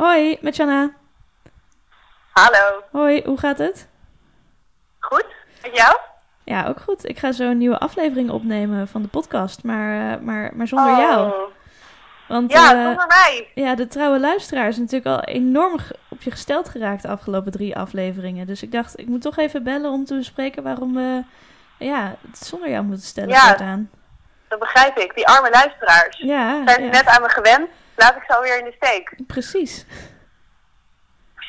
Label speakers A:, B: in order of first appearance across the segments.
A: Hoi, met Jana.
B: Hallo.
A: Hoi, hoe gaat het?
B: Goed, met jou?
A: Ja, ook goed. Ik ga zo een nieuwe aflevering opnemen van de podcast, maar, uh, maar, maar zonder
B: oh.
A: jou. Want,
B: ja,
A: uh,
B: zonder mij.
A: Ja, de trouwe luisteraar is natuurlijk al enorm op je gesteld geraakt de afgelopen drie afleveringen. Dus ik dacht, ik moet toch even bellen om te bespreken waarom we ja, het zonder jou moeten stellen
B: ja,
A: voortaan.
B: dat begrijp ik. Die arme luisteraars.
A: Ja,
B: Zijn ze
A: ja.
B: net aan me gewend, laat ik ze alweer in de steek.
A: Precies.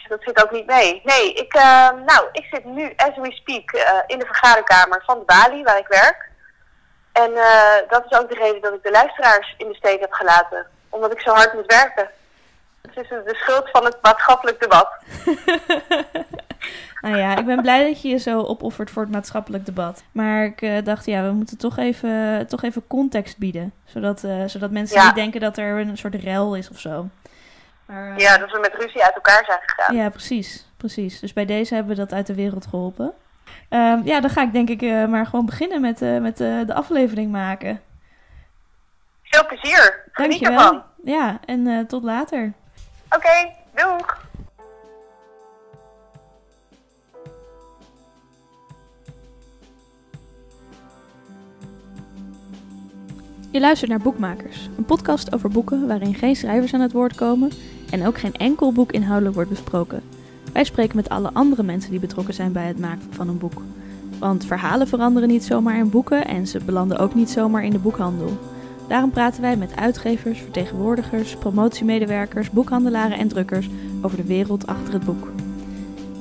B: Dat zit ook niet mee. Nee, ik, uh, nou, ik zit nu, as we speak, uh, in de vergaderkamer van de Bali, waar ik werk. En uh, dat is ook de reden dat ik de luisteraars in de steek heb gelaten. Omdat ik zo hard moet werken. Het is de schuld van het maatschappelijk debat.
A: nou ja, ik ben blij dat je je zo opoffert voor het maatschappelijk debat. Maar ik uh, dacht, ja, we moeten toch even, toch even context bieden. Zodat, uh, zodat mensen
B: ja.
A: niet denken dat er een soort rel is of zo.
B: Maar, uh, ja, dat we met ruzie uit elkaar zijn gegaan.
A: Ja, precies. precies. Dus bij deze hebben we dat uit de wereld geholpen. Um, ja, dan ga ik denk ik maar gewoon beginnen met, met de aflevering maken.
B: Veel plezier. Geniet
A: Dankjewel.
B: ervan.
A: Ja, en tot later.
B: Oké, okay, doeg.
A: Je luistert naar Boekmakers, een podcast over boeken waarin geen schrijvers aan het woord komen en ook geen enkel boek inhoudelijk wordt besproken. Wij spreken met alle andere mensen die betrokken zijn bij het maken van een boek. Want verhalen veranderen niet zomaar in boeken en ze belanden ook niet zomaar in de boekhandel. Daarom praten wij met uitgevers, vertegenwoordigers, promotiemedewerkers, boekhandelaren en drukkers over de wereld achter het boek.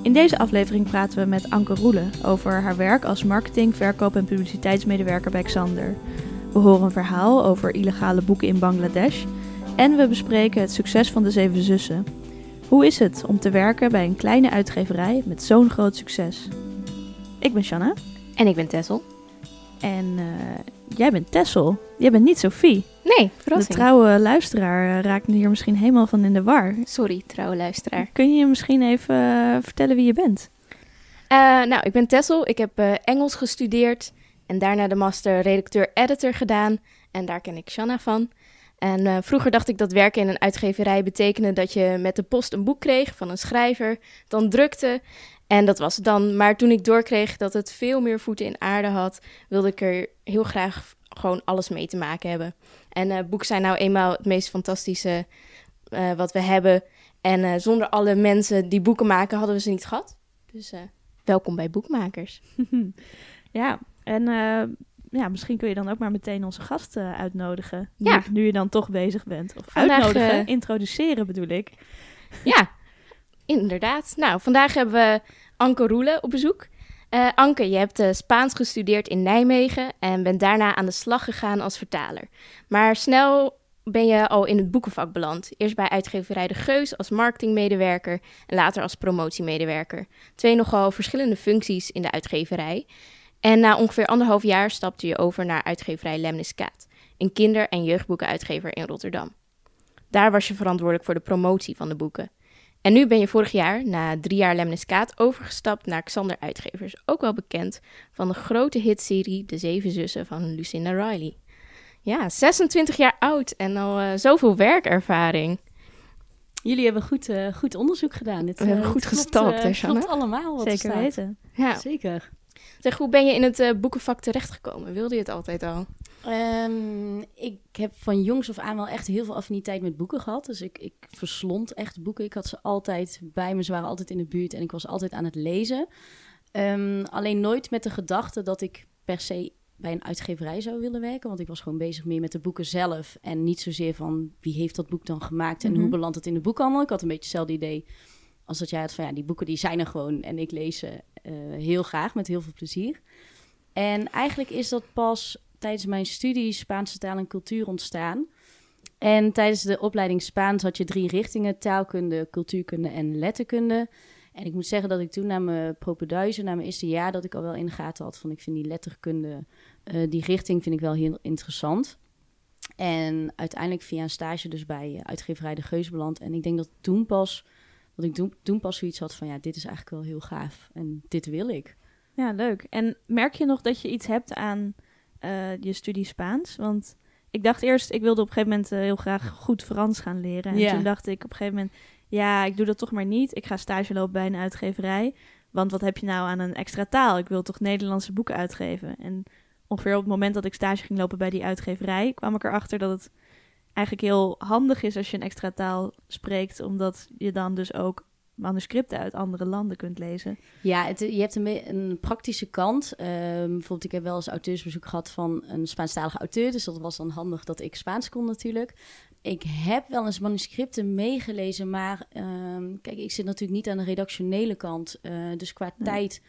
A: In deze aflevering praten we met Anke Roelen over haar werk als marketing, verkoop en publiciteitsmedewerker bij Xander. We horen een verhaal over illegale boeken in Bangladesh en we bespreken het succes van de Zeven Zussen. Hoe is het om te werken bij een kleine uitgeverij met zo'n groot succes? Ik ben Shanna.
C: En ik ben Tessel.
A: En uh, jij bent Tessel. Jij bent niet Sophie.
C: Nee, verrassing.
A: De trouwe luisteraar uh, raakt hier misschien helemaal van in de war.
C: Sorry, trouwe luisteraar.
A: Kun je je misschien even uh, vertellen wie je bent?
C: Uh, nou, ik ben Tessel. Ik heb Engels gestudeerd en daarna de master redacteur-editor gedaan. En daar ken ik Shanna van. En uh, vroeger dacht ik dat werken in een uitgeverij betekende dat je met de post een boek kreeg van een schrijver, dan drukte en dat was het dan. Maar toen ik doorkreeg dat het veel meer voeten in aarde had, wilde ik er heel graag gewoon alles mee te maken hebben. En uh, boeken zijn nou eenmaal het meest fantastische uh, wat we hebben. En zonder alle mensen die boeken maken hadden we ze niet gehad. Dus welkom bij Boekmakers.
A: ja, en ja, misschien kun je dan ook maar meteen onze gast uh, uitnodigen.
C: Ja.
A: Nu, nu, je dan toch bezig bent. Of vandaag, uitnodigen, uh, introduceren bedoel ik.
C: Ja, inderdaad. Nou, vandaag hebben we Anke Roelen op bezoek. Uh, Anke, je hebt Spaans gestudeerd in Nijmegen en bent daarna aan de slag gegaan als vertaler. Maar snel ben je al in het boekenvak beland. Eerst bij uitgeverij De Geus als marketingmedewerker en later als promotiemedewerker. Twee nogal verschillende functies in de uitgeverij. En na ongeveer anderhalf jaar stapte je over naar uitgeverij Lemniskaat, een kinder- en jeugdboekenuitgever in Rotterdam. Daar was je verantwoordelijk voor de promotie van de boeken. En nu ben je vorig jaar, na drie jaar Lemniskaat, overgestapt naar Xander Uitgevers, ook wel bekend van de grote hitserie De Zeven Zussen van Lucinda Riley. Ja, 26 jaar oud en al uh, zoveel werkervaring.
D: Jullie hebben goed, uh, goed onderzoek gedaan. Dit,
C: We hebben
D: uh,
C: goed gestalkt, hè,
D: klopt allemaal wat
A: Zeker
D: er
A: weten.
C: Ja.
D: Zeker.
C: Zeg, hoe ben je in het uh, boekenvak terechtgekomen? Wilde je het altijd al?
D: Um, ik heb van jongs af aan wel echt heel veel affiniteit met boeken gehad. Dus ik, ik verslond echt boeken. Ik had ze altijd bij me. Ze waren altijd in de buurt en ik was altijd aan het lezen. Um, alleen nooit met de gedachte dat ik per se bij een uitgeverij zou willen werken. Want ik was gewoon bezig meer met de boeken zelf. En niet zozeer van wie heeft dat boek dan gemaakt en
A: Mhm.
D: hoe belandt het in de boekhandel. Ik had een beetje hetzelfde idee als dat jij had van ja, die boeken die zijn er gewoon. En ik lees ze uh, heel graag, met heel veel plezier. En eigenlijk is dat pas tijdens mijn studie Spaanse taal en cultuur ontstaan. En tijdens de opleiding Spaans had je drie richtingen: taalkunde, cultuurkunde en letterkunde. En ik moet zeggen dat ik toen na mijn propeduizen, na mijn eerste jaar, dat ik al wel in de gaten had van ik vind die letterkunde, uh, die richting vind ik wel heel interessant. En uiteindelijk via een stage dus bij uh, uitgeverij De Geus beland. En ik denk dat toen pas, dat ik toen, toen pas zoiets had van ja, dit is eigenlijk wel heel gaaf en dit wil ik.
A: Ja, leuk. En merk je nog dat je iets hebt aan uh, je studie Spaans? Want ik dacht eerst, ik wilde op een gegeven moment uh, heel graag goed Frans gaan leren. En
D: Ja.
A: toen dacht ik op een gegeven moment, ja, ik doe dat toch maar niet. Ik ga stage lopen bij een uitgeverij. Want wat heb je nou aan een extra taal? Ik wil toch Nederlandse boeken uitgeven? En ongeveer op het moment dat ik stage ging lopen bij die uitgeverij, kwam ik erachter dat het eigenlijk heel handig is als je een extra taal spreekt, omdat je dan dus ook manuscripten uit andere landen kunt lezen.
D: Ja, het, je hebt een, een praktische kant. Um, bijvoorbeeld, ik heb wel eens auteursbezoek gehad van een Spaanstalige auteur. Dus dat was dan handig dat ik Spaans kon natuurlijk. Ik heb wel eens manuscripten meegelezen, maar um, kijk, ik zit natuurlijk niet aan de redactionele kant. Uh, dus qua tijd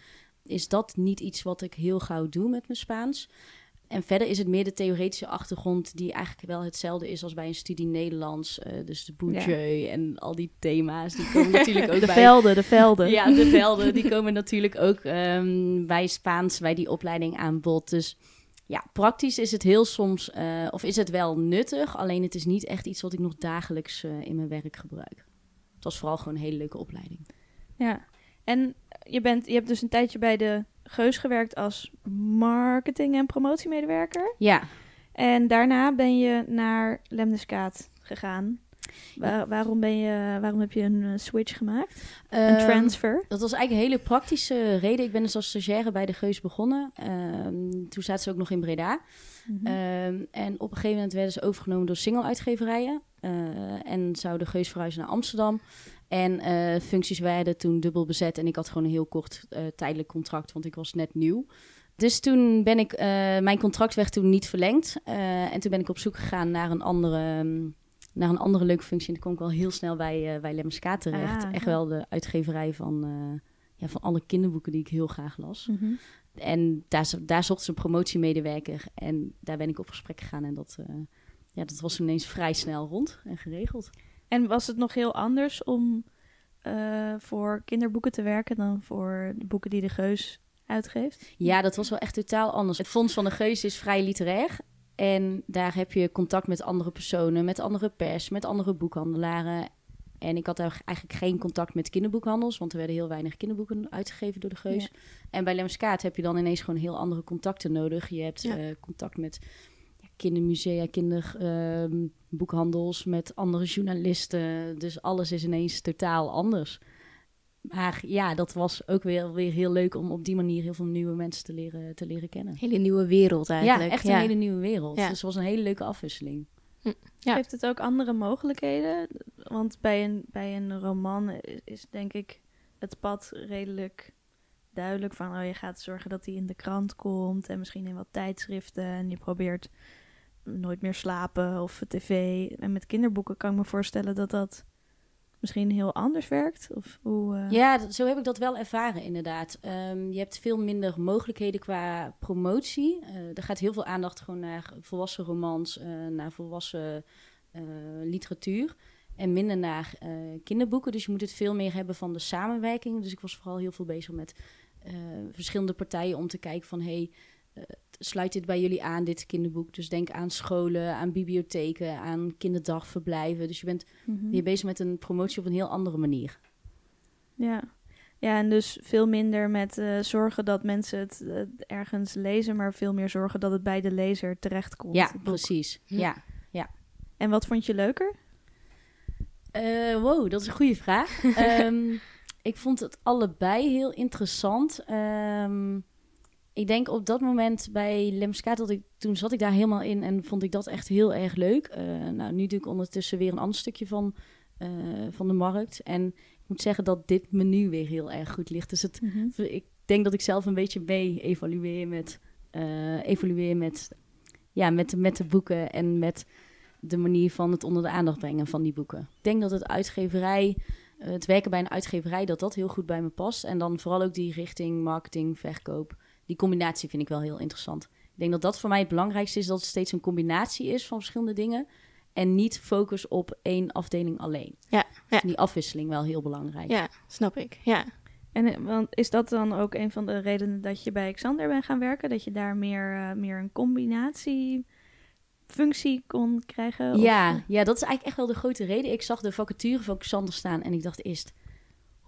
D: is dat niet iets wat ik heel gauw doe met mijn Spaans. En verder is het meer de theoretische achtergrond die eigenlijk wel hetzelfde is als bij een studie Nederlands. Uh, dus de Bourdieu en al die thema's, die komen natuurlijk ook
A: de
D: bij...
A: De velden, de velden.
D: Ja, de velden, die komen natuurlijk ook um, bij Spaans, bij die opleiding aan bod. Dus ja, praktisch is het heel soms, uh, of is het wel nuttig, alleen het is niet echt iets wat ik nog dagelijks uh, in mijn werk gebruik. Het was vooral gewoon een hele leuke opleiding.
A: Ja, en je, bent, je hebt dus een tijdje bij de Geus gewerkt als marketing- en promotiemedewerker.
D: Ja.
A: En daarna ben je naar Lemniskaat gegaan. Waar, waarom, ben je, waarom heb je een switch gemaakt? Um, een transfer?
D: Dat was eigenlijk een hele praktische reden. Ik ben dus als stagiaire bij de Geus begonnen. Um, toen zaten ze ook nog in Breda. Mm -hmm. um, en op een gegeven moment werden ze overgenomen door single-uitgeverijen. Uh, en zou de Geus verhuizen naar Amsterdam. En uh, functies werden toen dubbel bezet. En ik had gewoon een heel kort uh, tijdelijk contract, want ik was net nieuw. Dus toen ben ik, uh, mijn contract werd toen niet verlengd. en toen ben ik op zoek gegaan naar een andere, um, naar een andere leuke functie. En toen kwam ik wel heel snel bij, bij Lemmerska terecht. Ah, Echt wel de uitgeverij van, ja, van alle kinderboeken die ik heel graag las.
A: Mm -hmm.
D: En daar, daar zocht ze een promotiemedewerker. En daar ben ik op gesprek gegaan. En dat, ja, dat was ineens vrij snel rond en geregeld.
A: En was het nog heel anders om uh, voor kinderboeken te werken dan voor de boeken die de Geus uitgeeft?
D: Ja, dat was wel echt totaal anders. Het Fonds van de Geus is vrij literair. En daar heb je contact met andere personen, met andere pers, met andere boekhandelaren. En ik had eigenlijk geen contact met kinderboekhandels, want er werden heel weinig kinderboeken uitgegeven door de Geus. Ja. En bij Lemskaat heb je dan ineens gewoon heel andere contacten nodig. Je hebt ja. uh, contact met kindermusea, kinderboekhandels, uh, met andere journalisten. Dus alles is ineens totaal anders. Maar ja, dat was ook weer, weer heel leuk om op die manier heel veel nieuwe mensen te leren, te leren kennen.
C: Hele nieuwe wereld eigenlijk.
D: Ja, echt een hele nieuwe wereld. Ja. Dus het was een hele leuke afwisseling.
A: Hm. Ja. Geeft het ook andere mogelijkheden? Want bij een, bij een roman is denk ik het pad redelijk duidelijk van... oh, je gaat zorgen dat hij in de krant komt en misschien in wat tijdschriften... en je probeert nooit meer slapen of tv. En met kinderboeken kan ik me voorstellen dat dat misschien heel anders werkt. Of hoe, uh...
D: Ja, zo heb ik dat wel ervaren inderdaad. Um, je hebt veel minder mogelijkheden qua promotie. Uh, er gaat heel veel aandacht gewoon naar volwassen romans, uh, naar volwassen literatuur. En minder naar kinderboeken. Dus je moet het veel meer hebben van de samenwerking. Dus ik was vooral heel veel bezig met verschillende partijen om te kijken van... Hey, sluit dit bij jullie aan, dit kinderboek? Dus denk aan scholen, aan bibliotheken, aan kinderdagverblijven. Dus je bent mm -hmm. weer bezig met een promotie op een heel andere manier.
A: Ja, ja en dus veel minder met uh, zorgen dat mensen het uh, ergens lezen, maar veel meer zorgen dat het bij de lezer terechtkomt.
D: Ja, precies. Hm. Ja, ja.
A: En wat vond je leuker?
D: Uh, wow, dat is een goede vraag. um, ik vond het allebei heel interessant. Um, ik denk op dat moment bij Lemskaat, dat ik, toen zat ik daar helemaal in en vond ik dat echt heel erg leuk. Uh, nou, nu doe ik ondertussen weer een ander stukje van, uh, van de markt. En ik moet zeggen dat dit menu weer heel erg goed ligt. Dus het,
A: Mhm.
D: mm -hmm. ik denk dat ik zelf een beetje mee evalueer met, uh, evalueer met, ja, met, met de boeken en met de manier van het onder de aandacht brengen van die boeken. Ik denk dat het uitgeverij, het werken bij een uitgeverij, dat dat heel goed bij me past. En dan vooral ook die richting marketing, verkoop die combinatie vind ik wel heel interessant. Ik denk dat dat voor mij het belangrijkste is, dat het steeds een combinatie is van verschillende dingen. En niet focus op één afdeling alleen.
C: Ja, ja.
D: Die afwisseling wel heel belangrijk.
C: Ja, snap ik. Ja.
A: En want is dat dan ook een van de redenen dat je bij Xander bent gaan werken? Dat je daar meer, uh, meer een combinatie functie kon krijgen?
D: Ja,
A: of?
D: ja, dat is eigenlijk echt wel de grote reden. Ik zag de vacature van Xander staan en ik dacht eerst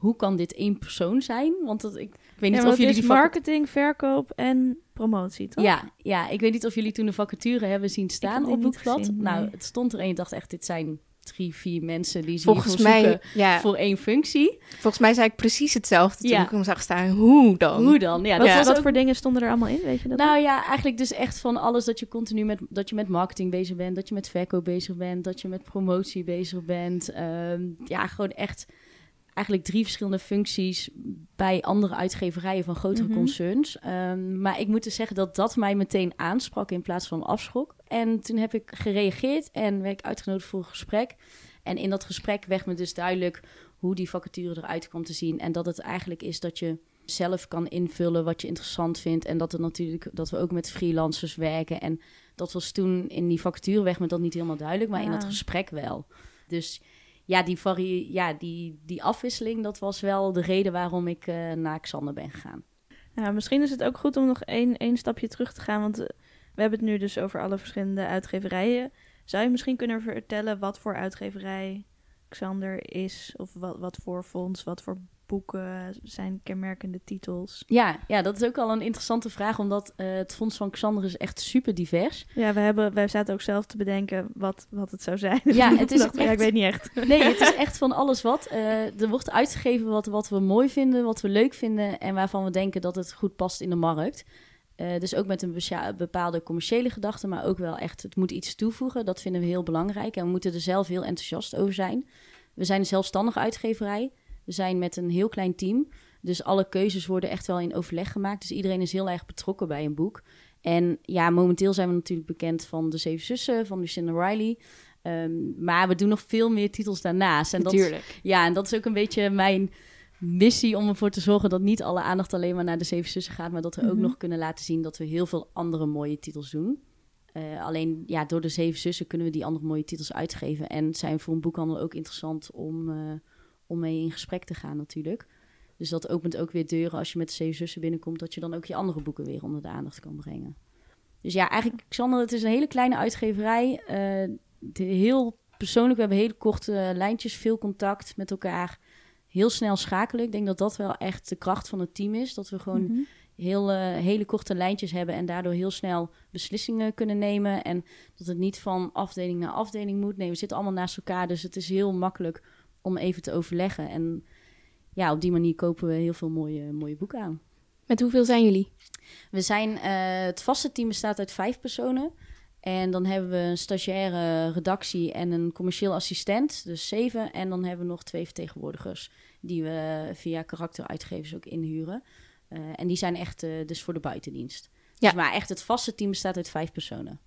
D: hoe kan dit één persoon zijn? Want dat, ik, ik weet niet
A: ja,
D: of jullie...
A: Het is marketing, verkoop en promotie, toch?
D: Ja, ja, ik weet niet of jullie toen de vacature hebben zien staan op Boekblad. Nou, het stond er en je dacht echt, dit zijn drie, vier mensen die ze
C: Volgens mij,
D: zoeken
C: ja,
D: voor één functie.
C: volgens mij zei ik precies hetzelfde toen
D: Ja.
C: ik hem zag staan. Hoe dan?
D: Hoe dan? Ja,
A: Wat,
D: dat was
A: wat
D: ook-
A: voor dingen stonden er allemaal in, weet je dat?
D: Nou ja, eigenlijk dus echt van alles dat je continu met, dat je met marketing bezig bent, dat je met verkoop bezig bent, dat je met promotie bezig bent. Ehm, ja, gewoon echt eigenlijk drie verschillende functies bij andere uitgeverijen van grotere
A: Mhm.
D: concerns. Ehm, maar ik moet dus zeggen dat dat mij meteen aansprak in plaats van afschrok. En toen heb ik gereageerd en werd ik uitgenodigd voor een gesprek. En in dat gesprek werd me dus duidelijk hoe die vacature eruit kwam te zien. En dat het eigenlijk is dat je zelf kan invullen wat je interessant vindt. En dat, het natuurlijk, dat we ook met freelancers werken. En dat was toen in die vacature weg me dat niet helemaal duidelijk, maar in
A: Ah.
D: dat gesprek wel. Dus ja, die, vari ja die, die afwisseling, dat was wel de reden waarom ik eh, naar Xander ben gegaan.
A: Ja, misschien is het ook goed om nog één, één stapje terug te gaan. Want eh, we hebben het nu dus over alle verschillende uitgeverijen. Zou je misschien kunnen vertellen wat voor uitgeverij Xander is? Of wat, wat voor fonds, wat voor boeken zijn kenmerkende titels?
D: Ja, ja, dat is ook al een interessante vraag, omdat eh, het fonds van Xander is echt super divers.
A: Ja, we hebben, wij zaten ook zelf te bedenken wat, wat het zou zijn.
D: Ja, het is
A: ja, ik
D: echt-
A: weet niet echt.
D: Nee, het is echt van alles wat. Eh, er wordt uitgegeven wat, wat we mooi vinden, wat we leuk vinden en waarvan we denken dat het goed past in de markt. Eh, dus ook met een bepaalde commerciële gedachte, maar ook wel echt, het moet iets toevoegen. Dat vinden we heel belangrijk en we moeten er zelf heel enthousiast over zijn. We zijn een zelfstandige uitgeverij. We zijn met een heel klein team. Dus alle keuzes worden echt wel in overleg gemaakt. Dus iedereen is heel erg betrokken bij een boek. En ja, momenteel zijn we natuurlijk bekend van De Zeven Zussen, van Lucinda Riley. Ehm, maar we doen nog veel meer titels daarnaast. En dat,
C: Natuurlijk.
D: ja, en dat is ook een beetje mijn missie om ervoor te zorgen dat niet alle aandacht alleen maar naar de Zeven Zussen gaat, maar dat we ook
A: Mhm.
D: nog kunnen laten zien dat we heel veel andere mooie titels doen. Eh, alleen ja, door de Zeven Zussen kunnen we die andere mooie titels uitgeven. En het zijn voor een boekhandel ook interessant om, eh, om mee in gesprek te gaan natuurlijk. Dus dat opent ook weer deuren als je met de Zeven Zussen binnenkomt, dat je dan ook je andere boeken weer onder de aandacht kan brengen. Dus ja, eigenlijk, Xander, het is een hele kleine uitgeverij. eh, de- heel persoonlijk, we hebben hele korte lijntjes, veel contact met elkaar. Heel snel schakelen. Ik denk dat dat wel echt de kracht van het team is. Dat we gewoon
A: Mhm.
D: heel, eh, hele korte lijntjes hebben en daardoor heel snel beslissingen kunnen nemen. En dat het niet van afdeling naar afdeling moet. Nee, we zitten allemaal naast elkaar, dus het is heel makkelijk om even te overleggen. En ja, op die manier kopen we heel veel mooie, mooie boeken aan.
C: Met hoeveel zijn jullie?
D: We zijn, eh, het vaste team bestaat uit vijf personen. En dan hebben we een stagiaire redactie en een commercieel assistent, dus zeven. En dan hebben we nog twee vertegenwoordigers die we via karakteruitgevers ook inhuren. Eh, en die zijn echt eh, dus voor de buitendienst.
C: Ja.
D: Dus maar echt het vaste team bestaat uit vijf personen.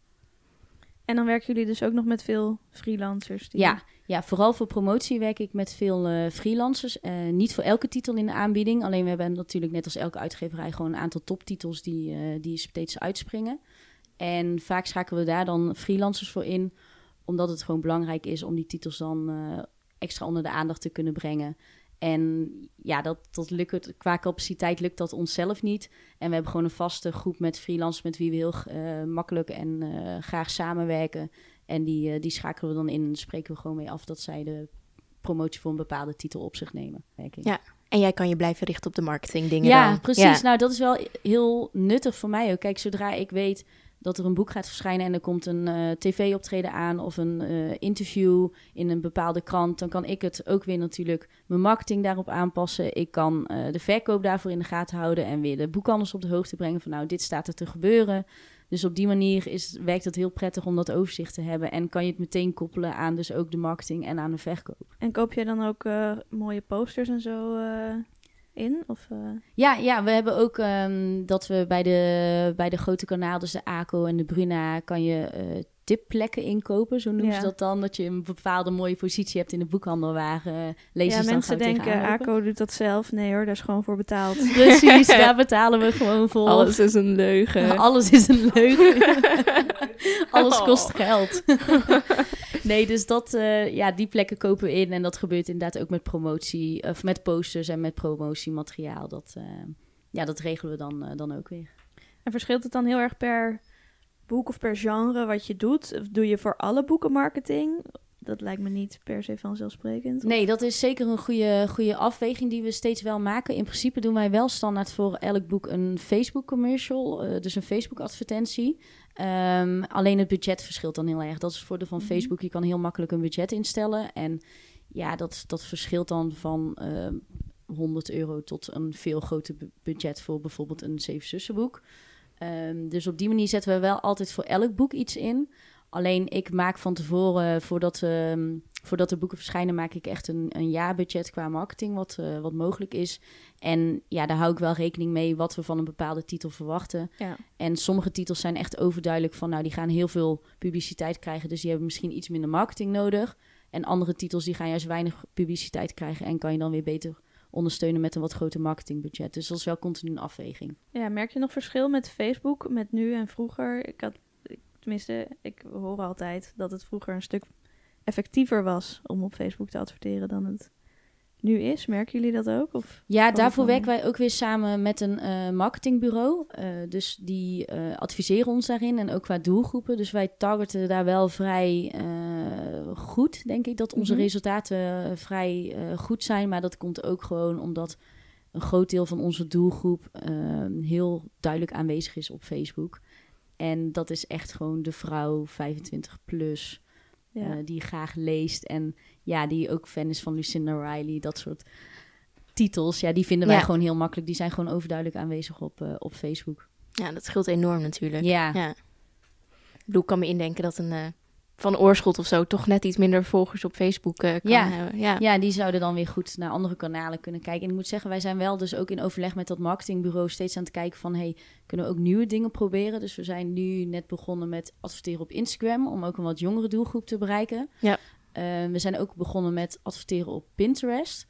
A: En dan werken jullie dus ook nog met veel freelancers.
D: Ja, ja, vooral voor promotie werk ik met veel eh, freelancers. Eh, niet voor elke titel in de aanbieding. Alleen we hebben natuurlijk net als elke uitgeverij gewoon een aantal toptitels die, eh, die steeds uitspringen. En vaak schakelen we daar dan freelancers voor in. Omdat het gewoon belangrijk is om die titels dan extra onder de aandacht te kunnen brengen. En ja, dat, dat lukt, qua capaciteit lukt dat onszelf niet. En we hebben gewoon een vaste groep met freelancers met wie we heel eh, makkelijk en eh, graag samenwerken. En die, eh, die schakelen we dan in en spreken we gewoon mee af dat zij de promotie voor een bepaalde titel op zich nemen.
C: Ja, En jij kan je blijven richten op de marketing dingen
D: Ja,
C: dan.
D: precies.
C: Ja.
D: Nou, dat is wel heel nuttig voor mij ook. Kijk, zodra ik weet dat er een boek gaat verschijnen en er komt een eh, tv-optreden aan of een eh, interview in een bepaalde krant, dan kan ik het ook weer natuurlijk mijn marketing daarop aanpassen. Ik kan eh, de verkoop daarvoor in de gaten houden en weer de boekhandels op de hoogte brengen van nou, dit staat er te gebeuren. Dus op die manier is, werkt het heel prettig om dat overzicht te hebben en kan je het meteen koppelen aan dus ook de marketing en aan de verkoop.
A: En koop jij dan ook mooie posters en zo in? Of, eh,
D: Ja, ja, we hebben ook ehm, dat we bij de, bij de grote kanaal, dus de ACO en de Bruna, kan je eh, tipplekken inkopen, zo noemen
A: Ja.
D: ze dat dan. Dat je een bepaalde mooie positie hebt in de boekhandel waar eh lezers
A: ja,
D: dan
A: mensen
D: gaan
A: denken. ACO doet dat zelf. Nee hoor, daar is gewoon voor betaald.
D: Precies, daar betalen we gewoon voor.
C: Alles is een leugen.
D: Alles is een leugen. Alles kost
C: Oh.
D: geld. Nee, dus dat, eh, ja, die plekken kopen we in. En dat gebeurt inderdaad ook met promotie, of met posters en met promotiemateriaal. Dat, eh, ja, dat regelen we dan, eh, dan ook weer.
A: En verschilt het dan heel erg per boek of per genre wat je doet? Of doe je voor alle boeken marketing? dat lijkt me niet per se vanzelfsprekend.
D: Nee, dat is zeker een goede, goede afweging die we steeds wel maken. In principe doen wij wel standaard voor elk boek een Facebook commercial, dus een Facebook advertentie. Ehm, alleen het budget verschilt dan heel erg. Dat is het voordeel van
A: Mhm.
D: Facebook. Je kan heel makkelijk een budget instellen. En ja, dat, dat verschilt dan van ehm 100 euro tot een veel groter bu- budget voor bijvoorbeeld een Zeven Zussen boek. Ehm, dus op die manier zetten we wel altijd voor elk boek iets in. Alleen ik maak van tevoren, voordat, ehm, voordat de boeken verschijnen, maak ik echt een, een jaarbudget qua marketing, wat, eh, wat mogelijk is. En ja, daar hou ik wel rekening mee wat we van een bepaalde titel verwachten.
A: Ja.
D: En sommige titels zijn echt overduidelijk van, nou, die gaan heel veel publiciteit krijgen, dus die hebben misschien iets minder marketing nodig. En andere titels die gaan juist weinig publiciteit krijgen en kan je dan weer beter ondersteunen met een wat groter marketingbudget. Dus dat is wel continu een afweging.
A: Ja, merk je nog verschil met Facebook, met nu en vroeger? Ik had, tenminste, ik hoor altijd dat het vroeger een stuk effectiever was om op Facebook te adverteren dan het nu is. Merken jullie dat ook? Of
D: Ja, daarvoor werken wij ook weer samen met een eh, marketingbureau. Eh, dus die eh, adviseren ons daarin en ook qua doelgroepen. Dus wij targeten daar wel vrij goed, denk ik, dat onze
A: Mhm.
D: resultaten vrij goed zijn. Maar dat komt ook gewoon omdat een groot deel van onze doelgroep heel duidelijk aanwezig is op Facebook. En dat is echt gewoon de vrouw 25 plus.
A: Ja.
D: eh, die graag leest. En ja, die ook fan is van Lucinda Riley. Dat soort titels. Ja, die vinden wij gewoon heel makkelijk. Die zijn gewoon overduidelijk aanwezig op, eh, op Facebook.
C: Ja, dat scheelt enorm natuurlijk.
D: Ja.
C: Ja. Ik bedoel, ik kan me indenken dat een eh, Van Oorschot of zo toch net iets minder volgers op Facebook eh, kan
D: Ja.
C: hebben. Ja.
D: ja, die zouden dan weer goed naar andere kanalen kunnen kijken. En ik moet zeggen, wij zijn wel dus ook in overleg met dat marketingbureau steeds aan het kijken van... hey, kunnen we ook nieuwe dingen proberen? Dus we zijn nu net begonnen met adverteren op Instagram... om ook een wat jongere doelgroep te bereiken.
C: Ja.
D: Eh, we zijn ook begonnen met adverteren op Pinterest...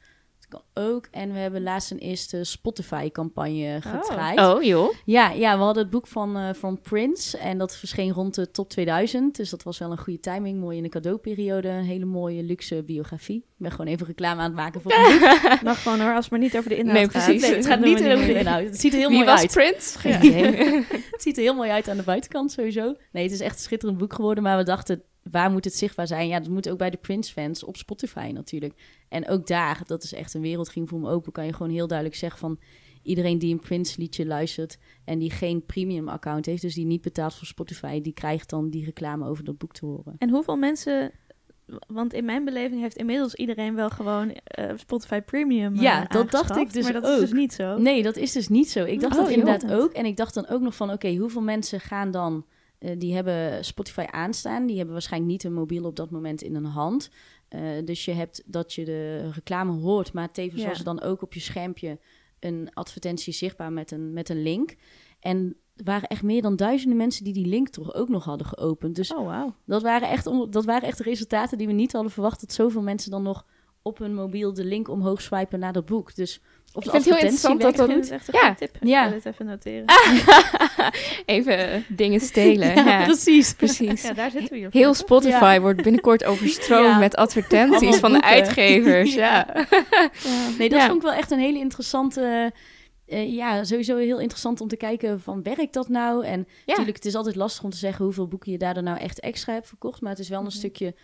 D: Kan ook. En we hebben laatst een eerste Spotify-campagne gedraaid.
C: Oh, joh.
D: Ja, ja, we hadden het boek van, eh, van Prince en dat verscheen rond de top 2000. Dus dat was wel een goede timing. Mooi in de cadeauperiode. Een hele mooie luxe biografie. Ik ben gewoon even reclame aan het maken voor het boek.
A: Mag gewoon hoor, als het maar niet over de inhoud
C: Nee,
A: gaat.
C: precies.
D: Nee, het gaat niet over de inhoud. Het ziet er heel
C: Wie
D: mooi
C: was
D: uit.
C: Prince? Geen
A: Ja.
C: idee.
D: Het ziet er heel mooi uit aan de buitenkant sowieso. Nee, het is echt een schitterend boek geworden. Maar we dachten, waar moet het zichtbaar zijn? Ja, dat moet ook bij de Prince-fans op Spotify natuurlijk. En ook daar, dat is echt een wereld, ging voor me open. Kan je gewoon heel duidelijk zeggen van... Iedereen die een Prince-liedje luistert en die geen premium-account heeft... dus die niet betaalt voor Spotify... die krijgt dan die reclame over dat boek te horen.
A: En hoeveel mensen... Want in mijn beleving heeft inmiddels iedereen wel gewoon eh, Spotify Premium eh,
D: Ja, dat dacht ik dus
A: Maar dat is dus niet zo.
D: Nee, dat is dus niet zo. Ik dacht
A: Oh,
D: dat inderdaad ook. En ik dacht dan ook nog van, oké, hoeveel mensen gaan dan... eh, die hebben Spotify aanstaan. Die hebben waarschijnlijk niet een mobiel op dat moment in hun hand. Eh, dus je hebt dat je de reclame hoort, maar tevens
A: Ja.
D: was er dan ook op je schermpje een advertentie zichtbaar met een, met een link. En er waren echt meer dan duizenden mensen die die link toch ook nog hadden geopend. Dus
A: Oh, wauw.
D: dat waren, echt, dat waren echt resultaten die we niet hadden verwacht... dat zoveel mensen dan nog op hun mobiel de link omhoog swipen naar dat boek. Dus op
C: Ik
D: de
C: vind het heel interessant dat
A: Dat is echt een
C: Ja.
A: tip. Ik
D: Ja.
A: ga dit even noteren.
C: Even eh, dingen stelen.
D: Ja,
C: Ja,
D: precies.
C: precies.
A: Ja, daar zitten we hier
C: Heel. Spotify wordt binnenkort overstroomd
D: Ja.
C: met advertenties van de uitgevers. Ja.
A: Ja.
D: Nee, dat
C: Ja.
D: vond ik wel echt een hele interessante... eh, ja, sowieso heel interessant om te kijken van werkt dat nou? En natuurlijk, het is altijd lastig om te zeggen hoeveel boeken je daardoor nou echt extra hebt verkocht. Maar het is wel een
A: Mhm.
D: stukje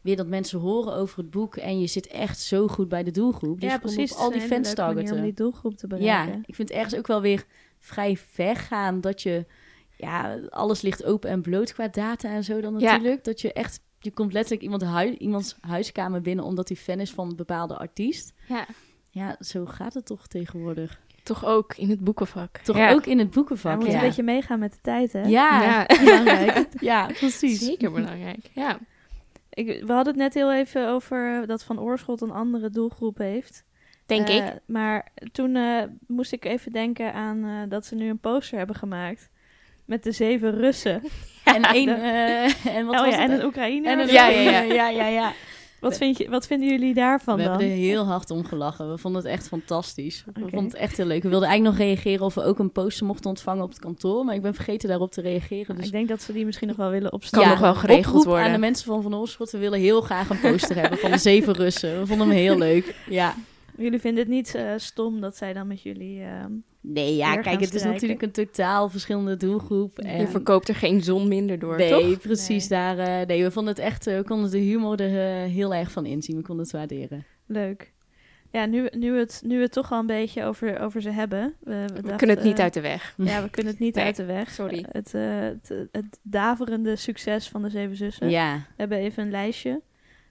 D: weer dat mensen horen over het boek en je zit echt zo goed bij de doelgroep. Dus
A: ja, precies.
D: op al die fans targeten.
A: om die doelgroep te
D: Ja,
A: bereiken.
D: ik vind het ergens ook wel weer vrij ver gaan dat je, ja, alles ligt open en bloot qua data en zo dan
C: Ja.
D: natuurlijk. Dat je echt, je komt letterlijk iemand hui- iemands huiskamer binnen omdat hij fan is van een bepaalde artiest.
C: ja,
D: Ja, zo gaat het toch tegenwoordig.
C: toch ook in het boekenvak.
D: Toch
C: Ja.
D: ook in het
A: Ja,
D: boekenvak.
A: we moeten
D: Ja,
A: een beetje meegaan met de tijd, hè?
D: ja,
C: Ja.
D: belangrijk. ja, precies.
C: Zeker belangrijk. Ja.
A: Ik, we hadden het net heel even over eh, dat Van Oorschot een andere doelgroep heeft.
C: Denk
A: Eh,
C: ik.
A: Maar toen eh, moest ik even denken aan dat ze nu een poster hebben gemaakt. Met de zeven Russen.
D: En één, en wat
A: oh
D: was
A: ja, en
D: het?
A: een Oekraïne.
D: En een-
C: Ja, ja, ja.
D: ja, ja, ja.
A: Wat, vind je, wat vinden jullie daarvan
D: We
A: dan?
D: hebben er heel hard om gelachen. We vonden het echt fantastisch. We vonden het echt heel leuk. We wilden eigenlijk nog reageren of we ook een poster mochten ontvangen op het kantoor. Maar ik ben vergeten daarop te reageren. Dus
A: Ik denk dat ze die misschien nog wel willen
C: Kan
A: opstellen.
C: nog wel geregeld
D: oproep
C: worden.
D: aan de mensen van Van Oorschot. We willen heel graag een poster hebben van de zeven Russen. We vonden hem heel leuk. Ja,
A: Jullie vinden het niet eh, stom dat zij dan met jullie... ehm,
D: Nee, ja, kijk, het is natuurlijk een totaal verschillende doelgroep.
C: Je
D: En...
C: verkoopt er geen zon minder door,
D: Nee,
C: toch?
D: precies. Daar, eh, nee, we vonden het echt, eh, we konden de humor er heel erg van inzien. We konden het waarderen.
A: leuk. Ja, nu, nu, het, nu we het toch al een beetje over, over ze hebben. We, we
C: We
A: dachten,
C: kunnen het niet uit de weg.
A: Ja, we kunnen het niet
C: Nee,
A: uit de weg.
C: sorry.
A: Het, het, het daverende succes van de Zeven Zussen.
D: Ja,
A: We hebben even een lijstje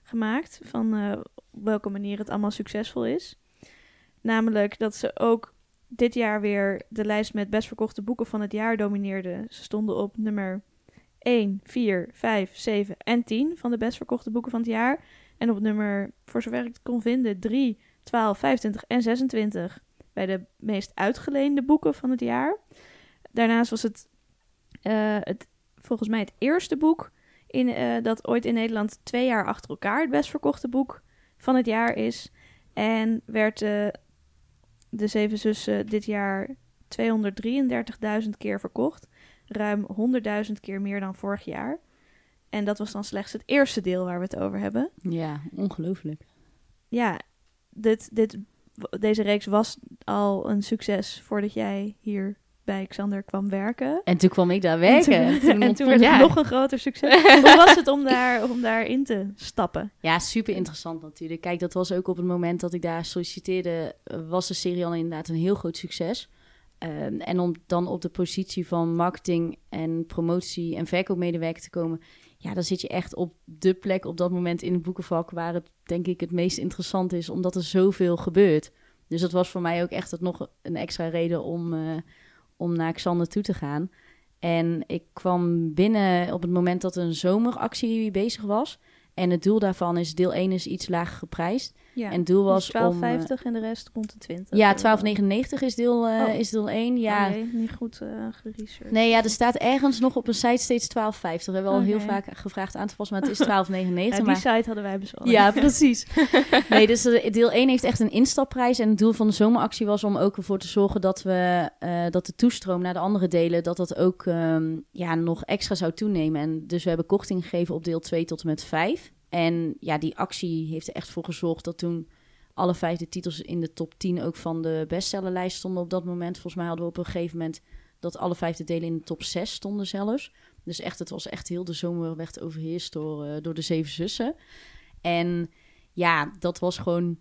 A: gemaakt van op welke manier het allemaal succesvol is. Namelijk dat ze ook dit jaar weer de lijst met best verkochte boeken van het jaar domineerden. Ze stonden op nummer 1, 4, 5, 7 en 10 van de best verkochte boeken van het jaar. En op nummer, voor zover ik het kon vinden, 3, 12, 25 en 26 bij de meest uitgeleende boeken van het jaar. Daarnaast was het, eh, het volgens mij het eerste boek in, eh, dat ooit in Nederland twee jaar achter elkaar het best verkochte boek van het jaar is. En werd De Zeven Zussen dit jaar 233.000 keer verkocht. Ruim 100.000 keer meer dan vorig jaar. En dat was dan slechts het eerste deel waar we het over hebben.
D: ja, ongelooflijk.
A: Ja, dit, dit, deze reeks was al een succes voordat jij hier bij Xander kwam werken.
D: En toen kwam ik daar werken.
A: En toen, en
D: ontmoette-
A: toen werd het
C: Ja.
A: nog een groter succes. Hoe was het om, daar, om daarin te stappen?
D: Ja, super interessant natuurlijk. Kijk, dat was ook op het moment dat ik daar solliciteerde, eh, was de serie al inderdaad een heel groot succes. Ehm, en om dan op de positie van marketing en promotie en verkoopmedewerker te komen, ja, dan zit je echt op de plek op dat moment in het boekenvak waar het denk ik het meest interessant is, omdat er zoveel gebeurt. Dus dat was voor mij ook echt het nog een extra reden om, eh, om naar Xander toe te gaan. En ik kwam binnen op het moment dat een zomeractie bezig was. En het doel daarvan is, deel 1 is iets lager geprijsd.
A: Ja,
D: En doel was
A: dus
D: om...
A: 12,50 en de rest rond de 20.
D: Ja,
A: Eh,
D: 12,99 is deel, eh,
A: Oh.
D: is deel 1. Ja.
A: oh jee, niet goed eh geresearched.
D: Nee, ja, er staat ergens nog op een site steeds 12,50. We hebben al heel
A: Oké.
D: vaak gevraagd aan te passen, maar het is 12,99.
A: Ja, die
D: maar...
A: site hadden wij bezorgd.
D: Ja, precies. nee, dus eh, deel 1 heeft echt een instapprijs. En het doel van de zomeractie was om ook ervoor te zorgen dat, we, eh, dat de toestroom naar de andere delen, dat dat ook ehm, ja, nog extra zou toenemen. En dus we hebben korting gegeven op deel 2 tot en met 5. En ja, die actie heeft er echt voor gezorgd dat toen alle vijf de titels in de top 10 ook van de bestsellerlijst stonden op dat moment. Volgens mij hadden we op een gegeven moment dat alle vijf de delen in de top 6 stonden zelfs. Dus echt, het was echt heel de zomer werd overheerst door, eh, door de zeven zussen. En ja, dat was gewoon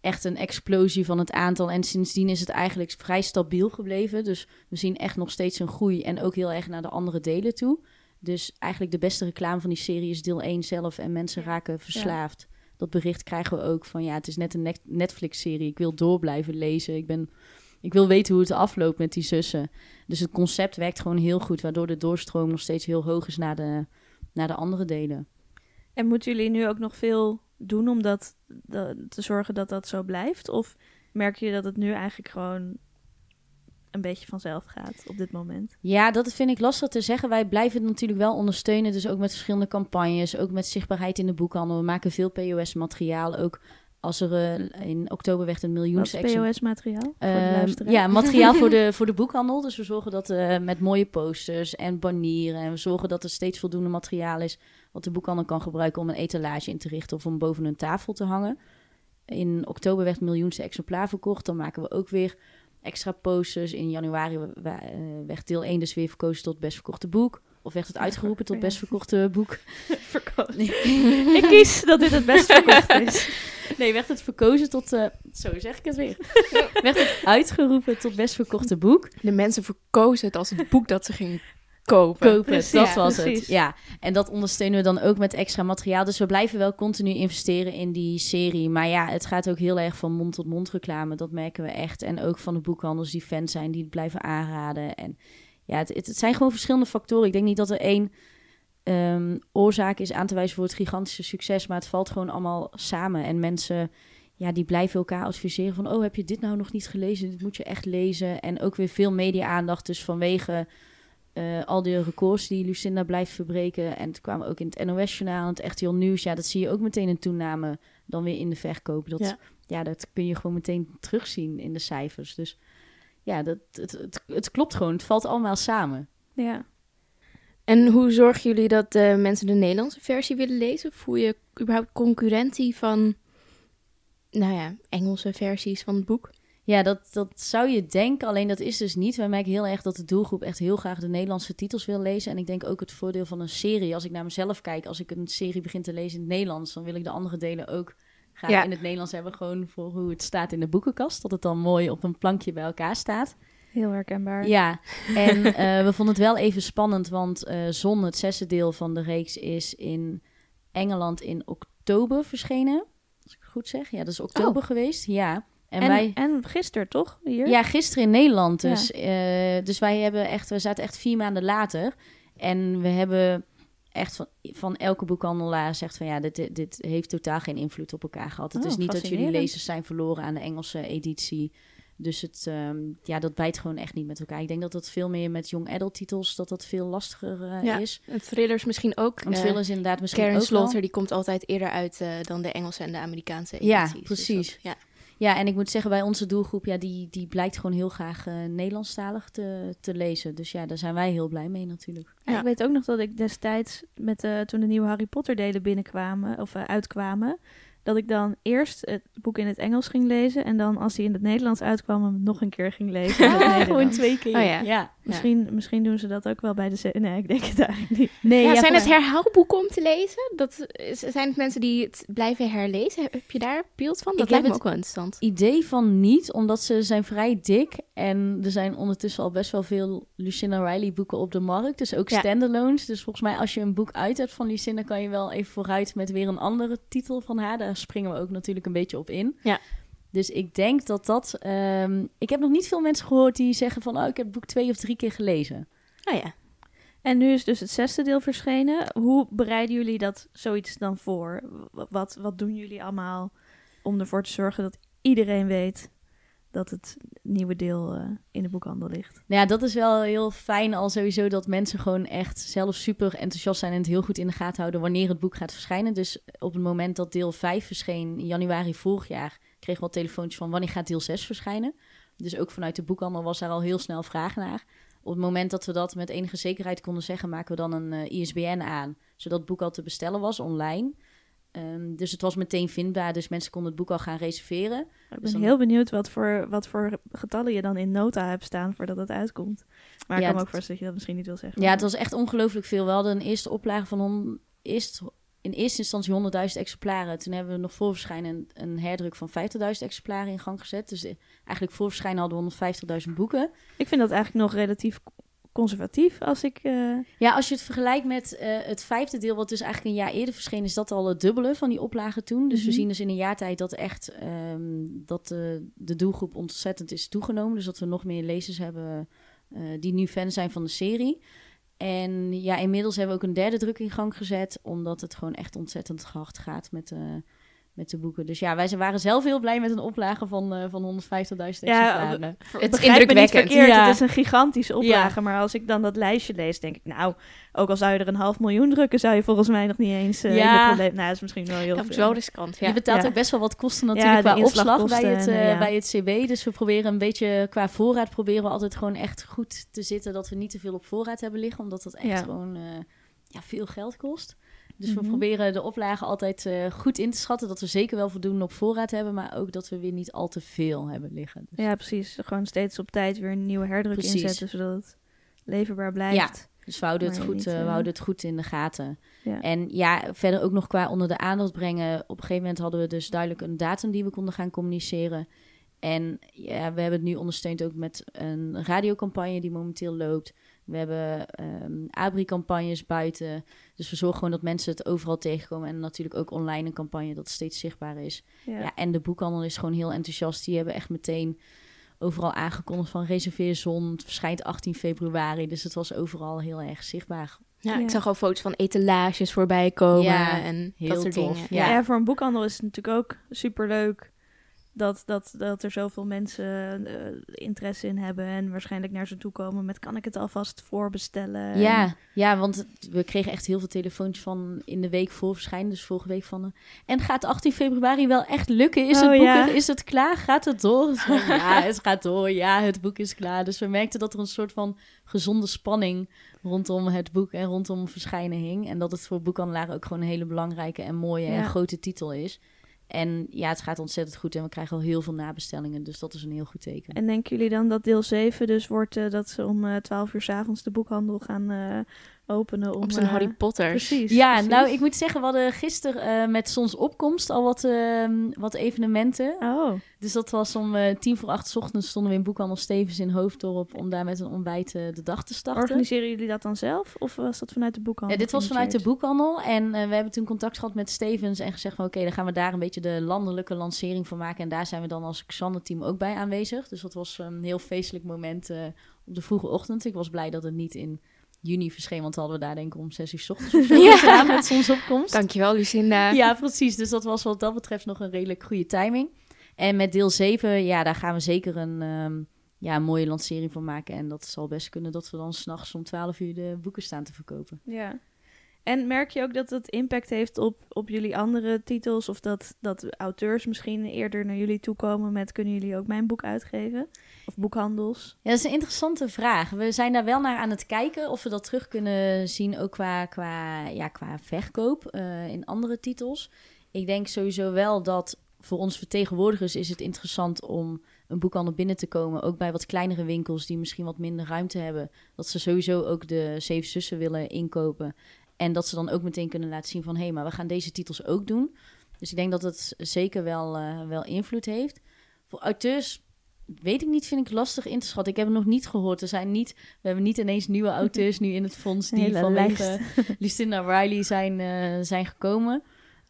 D: echt een explosie van het aantal. En sindsdien is het eigenlijk vrij stabiel gebleven. Dus we zien echt nog steeds een groei en ook heel erg naar de andere delen toe. Dus eigenlijk de beste reclame van die serie is deel 1 zelf en mensen raken verslaafd. Dat bericht krijgen we ook van ja, het is net een Net- Netflix-serie. Ik wil door blijven lezen. Ik, ben, ik wil weten hoe het afloopt met die zussen. Dus het concept werkt gewoon heel goed, waardoor de doorstroom nog steeds heel hoog is naar de, naar de andere delen.
A: En moeten jullie nu ook nog veel doen om dat, dat- te zorgen dat dat zo blijft? Of merk je dat het nu eigenlijk gewoon een beetje vanzelf gaat op dit moment?
D: Ja, dat vind ik lastig te zeggen. Wij blijven het natuurlijk wel ondersteunen. Dus ook met verschillende campagnes, ook met zichtbaarheid in de boekhandel. We maken veel POS-materiaal. Ook als er eh, in oktober werd een miljoen
A: POS-materiaal luisteraar?
D: ja, materiaal voor de, voor de boekhandel. Dus we zorgen dat eh, met mooie posters en banieren. En we zorgen dat er steeds voldoende materiaal is. wat de boekhandel kan gebruiken om een etalage in te richten. of om boven een tafel te hangen. In oktober werd het miljoenste exemplaar verkocht. Dan maken we ook weer extra posters. In januari eh, werd deel 1 dus weer verkozen tot best verkochte boek. Of werd het uitgeroepen tot best verkochte boek.
A: Verkozen. ik kies dat dit het best verkocht is.
D: Nee, werd het verkozen tot... eh, zo zeg ik het weer. werd het uitgeroepen tot best verkochte boek.
C: De mensen verkozen het als het boek dat ze gingen kopen.
D: kopen.
A: Precies,
D: dat
A: ja,
D: was
A: precies.
D: het. Ja, en dat ondersteunen we dan ook met extra materiaal. Dus we blijven wel continu investeren in die serie. Maar ja, het gaat ook heel erg van mond tot mond reclame. Dat merken we echt. En ook van de boekhandels die fans zijn, die het blijven aanraden. En ja, het, het, het zijn gewoon verschillende factoren. Ik denk niet dat er één ehm, oorzaak is aan te wijzen voor het gigantische succes. Maar het valt gewoon allemaal samen. En mensen ja, die blijven elkaar adviseren van... oh, heb je dit nou nog niet gelezen? Dit moet je echt lezen. En ook weer veel media-aandacht. Dus vanwege eh, al die records die Lucinda blijft verbreken. En het kwam ook in het NOS-journaal, het RTL Nieuws. Ja, dat zie je ook meteen een toename dan weer in de verkoop. Dat, ja.
A: Ja.
D: dat kun je gewoon meteen terugzien in de cijfers. Dus ja, dat, het, het, het klopt gewoon. Het valt allemaal samen.
A: Ja.
C: En hoe zorgen jullie dat eh, mensen de Nederlandse versie willen lezen? Voel je überhaupt concurrentie van nou ja, Engelse versies van het boek.
D: Ja, dat, dat zou je denken, alleen dat is dus niet. Wij merken heel erg dat de doelgroep echt heel graag de Nederlandse titels wil lezen. En ik denk ook het voordeel van een serie, als ik naar mezelf kijk, als ik een serie begin te lezen in het Nederlands, dan wil ik de andere delen ook graag
C: Ja.
D: in het Nederlands hebben. Gewoon voor hoe het staat in de boekenkast, dat het dan mooi op een plankje bij elkaar staat.
A: Heel herkenbaar.
D: Ja, en eh, we vonden het wel even spannend, want eh Zon, het zesde deel van de reeks, is in Engeland in oktober verschenen. Als ik het goed zeg. Ja, dat is oktober geweest. Ja. En,
A: En,
D: wij...
A: en gisteren toch? Hier?
D: Ja, gisteren in Nederland dus. Eh, dus wij hebben echt, we zaten echt vier maanden later. En we hebben echt van, van elke boekhandelaar zegt van ja, dit, dit, heeft totaal geen invloed op elkaar gehad. Het
A: Oh,
D: is niet dat jullie lezers zijn verloren aan de Engelse editie. Dus het, ehm, ja, dat bijt gewoon echt niet met elkaar. Ik denk dat dat veel meer met young adult titels, dat dat veel lastiger eh,
C: Ja,
D: is.
C: En thrillers misschien ook.
D: Want
C: Eh,
D: is inderdaad misschien
C: Karen
D: ook wel-
C: Slaughter, die komt altijd eerder uit dan de Engelse en de Amerikaanse
D: Ja,
C: edities. Dus
D: precies.
C: dat- ja.
D: Ja, en ik moet zeggen, bij onze doelgroep, ja, die, die blijkt gewoon heel graag eh, Nederlandstalig te, te lezen. Dus ja, daar zijn wij heel blij mee natuurlijk.
A: Ja,
C: Ja.
A: Ik weet ook nog dat ik destijds, met, eh, toen de nieuwe Harry Potter delen binnenkwamen, of eh, uitkwamen, dat ik dan eerst het boek in het Engels ging lezen en dan als die in het Nederlands uitkwam, hem nog een keer ging lezen het Nederlands.
D: twee keer.
C: Oh ja.
D: ja.
A: Misschien, misschien doen ze dat ook wel bij de... Nee, ik denk het eigenlijk niet.
D: Nee,
C: Ja,
D: ja,
C: zijn
D: voor-
C: het herhaalboeken om te lezen? Dat, zijn het mensen die het blijven herlezen? Heb je daar beeld van? Dat
D: Ik
C: lijkt me ook wel interessant.
D: idee van niet, omdat ze zijn vrij dik. En er zijn ondertussen al best wel veel Lucinda Riley boeken op de markt. Dus ook
C: Ja.
D: standalones. Dus volgens mij als je een boek uit hebt van Lucinda... kan je wel even vooruit met weer een andere titel van haar. Daar springen we ook natuurlijk een beetje op in.
C: Ja.
D: Dus ik denk dat dat... ehm, ik heb nog niet veel mensen gehoord die zeggen van... oh, ik heb het boek twee of drie keer gelezen.
C: Oh ja.
A: En nu is dus het zesde deel verschenen. Hoe bereiden jullie dat zoiets dan voor? Wat, wat doen jullie allemaal om ervoor te zorgen dat iedereen weet dat het nieuwe deel eh, in de boekhandel ligt?
D: Nou ja, dat is wel heel fijn al sowieso dat mensen gewoon echt zelf super enthousiast zijn en het heel goed in de gaten houden wanneer het boek gaat verschijnen. Dus op het moment dat deel 5 verscheen in januari vorig jaar, kregen we al telefoontjes van wanneer gaat deel 6 verschijnen. Dus ook vanuit de boekhandel was daar al heel snel vraag naar. Op het moment dat we dat met enige zekerheid konden zeggen, maken we dan een eh, ISBN aan, zodat het boek al te bestellen was online. Ehm, dus het was meteen vindbaar, dus mensen konden het boek al gaan reserveren.
A: Ik ben
D: Dus dan-
A: heel benieuwd wat voor, wat voor getallen je dan in nota hebt staan voordat het uitkomt. Maar ik
D: Ja,
A: kan me ook voorstellen dat je dat misschien niet wil zeggen.
D: Ja, het was echt ongelooflijk veel. We hadden een eerste oplage van hon, eerst, in eerste instantie 100.000 exemplaren. Toen hebben we nog voor verschijnen een, een herdruk van 50.000 exemplaren in gang gezet. Dus eh, eigenlijk voor verschijnen hadden we 150.000 boeken.
A: Ik vind dat eigenlijk nog relatief conservatief als ik... eh,
D: Ja, als je het vergelijkt met eh, het vijfde deel, wat dus eigenlijk een jaar eerder verscheen, is dat al het dubbele van die oplagen toen. Dus we
A: Mhm.
D: zien dus in een jaar tijd dat echt ehm, dat de, de doelgroep ontzettend is toegenomen. Dus dat we nog meer lezers hebben die nu fan zijn van de serie. En ja, inmiddels hebben we ook een derde druk in gang gezet, omdat het gewoon echt ontzettend hard gaat met, eh, met de boeken. Dus ja, wij waren zelf heel blij met een oplage van, eh van 150.000
A: Ja,
D: exemplaren.
C: Het is
A: begrijp me niet
C: indrukwekkend.
A: verkeerd,
D: Ja.
A: het is een gigantische oplage. Maar als ik dan dat lijstje lees, denk ik... Nou, ook al zou je er een half miljoen drukken... zou je volgens mij nog niet eens eh,
D: Ja.
A: in de probleem... Nou, dat is misschien wel heel
C: Dat is
A: veel.
C: wel riskant, ja.
D: Je betaalt
A: Ja.
D: ook best wel wat kosten
A: Ja,
D: natuurlijk qua opslag bij het,
A: en,
D: eh,
A: ja.
D: bij het CB. Dus we proberen een beetje qua voorraad proberen we altijd gewoon echt goed te zitten. Dat we niet te veel op voorraad hebben liggen. Omdat dat echt
A: Ja.
D: gewoon eh, ja, veel geld kost. Dus
A: Mhm.
D: we proberen de oplagen altijd eh, goed in te schatten. Dat we zeker wel voldoende op voorraad hebben. Maar ook dat we weer niet al te veel hebben liggen. Dus,
A: Ja, precies. Gewoon steeds op tijd weer een nieuwe herdruk
D: Precies.
A: inzetten... zodat het leverbaar blijft.
D: dus we houden, het
A: Maar
D: goed,
A: niet,
D: eh, we
A: eh,
D: houden het goed in de gaten.
A: Ja.
D: En ja, verder ook nog qua onder de aandacht brengen. Op een gegeven moment hadden we dus duidelijk een datum die we konden gaan communiceren. En ja, we hebben het nu ondersteund ook met een radiocampagne die momenteel loopt. We hebben ehm abri-campagnes buiten. Dus we zorgen gewoon dat mensen het overal tegenkomen. En natuurlijk ook online een campagne dat steeds zichtbaar is.
A: Ja.
D: Ja. en de boekhandel is gewoon heel enthousiast. Die hebben echt meteen overal aangekondigd van reserveer zon. Het verschijnt 18 februari. Dus het was overal heel erg zichtbaar.
C: Ja,
A: Ja.
C: ik zag al foto's van etalages voorbij komen
D: Ja,
C: en
D: heel
C: dat soort
D: tof.
C: dingen.
A: Ja.
D: Ja.
A: voor een boekhandel is het natuurlijk ook superleuk dat, dat, dat er zoveel mensen eh, interesse in hebben en waarschijnlijk naar ze toe komen met kan ik het alvast voorbestellen? En-
D: Ja, ja, want we kregen echt heel veel telefoontjes van in de week voor verschijnen, dus vorige week van. eh, en gaat 18 februari wel echt lukken? Is
A: Oh,
D: het boek
A: ja.
D: er? Is het klaar? Gaat het door? Dus ja, het gaat door. Ja, het boek is klaar. Dus we merkten dat er een soort van gezonde spanning rondom het boek en rondom verschijnen hing. En dat het voor boekhandelaren ook gewoon een hele belangrijke en mooie en grote titel is. En ja, het gaat ontzettend goed en we krijgen al heel veel nabestellingen. Dus dat is een heel goed teken.
A: En denken jullie dan dat deel 7 dus wordt eh, dat ze om eh 12 uur 's avonds de boekhandel gaan eh, openen? Om,
C: Op zijn
A: eh,
C: Harry Potter.
A: Precies.
D: Ja,
A: precies.
D: nou, ik moet zeggen, we hadden gisteren eh, met zonsopkomst al wat, ehm, wat evenementen.
A: Oh,
D: Dus dat was om eh, tien voor acht 's ochtends stonden we in Boekhandel Stevens in Hoofddorp om daar met een ontbijt de dag te starten.
A: organiseren jullie dat dan zelf? Of was dat vanuit de boekhandel?
D: Ja, dit was vanuit de boekhandel. En eh, we hebben toen contact gehad met Stevens en gezegd van oké, dan gaan we daar een beetje de landelijke lancering van maken. En daar zijn we dan als Xander-team ook bij aanwezig. Dus dat was een heel feestelijk moment eh, op de vroege ochtend. Ik was blij dat het niet in juni verscheen, want dan hadden we daar denk ik om zes uur 's ochtends of zo
C: Ja.
D: gedaan met zonsopkomst.
C: Dankjewel, Lucinda.
D: Ja, precies. Dus dat was wat dat betreft nog een redelijk goede timing. En met deel 7, ja, daar gaan we zeker een, ehm, ja, een mooie lancering van maken. En dat zal best kunnen dat we dan s'nachts om 12 uur de boeken staan te verkopen.
A: Ja. En merk je ook dat het impact heeft op, op jullie andere titels? Of dat, dat auteurs misschien eerder naar jullie toe komen met... kunnen jullie ook mijn boek uitgeven? Of boekhandels?
D: Ja, dat is een interessante vraag. We zijn daar wel naar aan het kijken of we dat terug kunnen zien, ook qua, qua, ja, qua verkoop eh, in andere titels. Ik denk sowieso wel dat voor ons vertegenwoordigers is het interessant om een boekhandel binnen te komen. Ook bij wat kleinere winkels die misschien wat minder ruimte hebben. Dat ze sowieso ook de Zeven Zussen willen inkopen. En dat ze dan ook meteen kunnen laten zien van... hé, hey, maar we gaan deze titels ook doen. Dus ik denk dat het zeker wel, eh, wel invloed heeft. Voor auteurs weet ik niet, vind ik lastig in te schatten. Ik heb het nog niet gehoord. Er zijn niet, we hebben niet ineens nieuwe auteurs nu in het fonds... Die
A: hele
D: vanwege Lucinda Riley zijn, eh, zijn gekomen.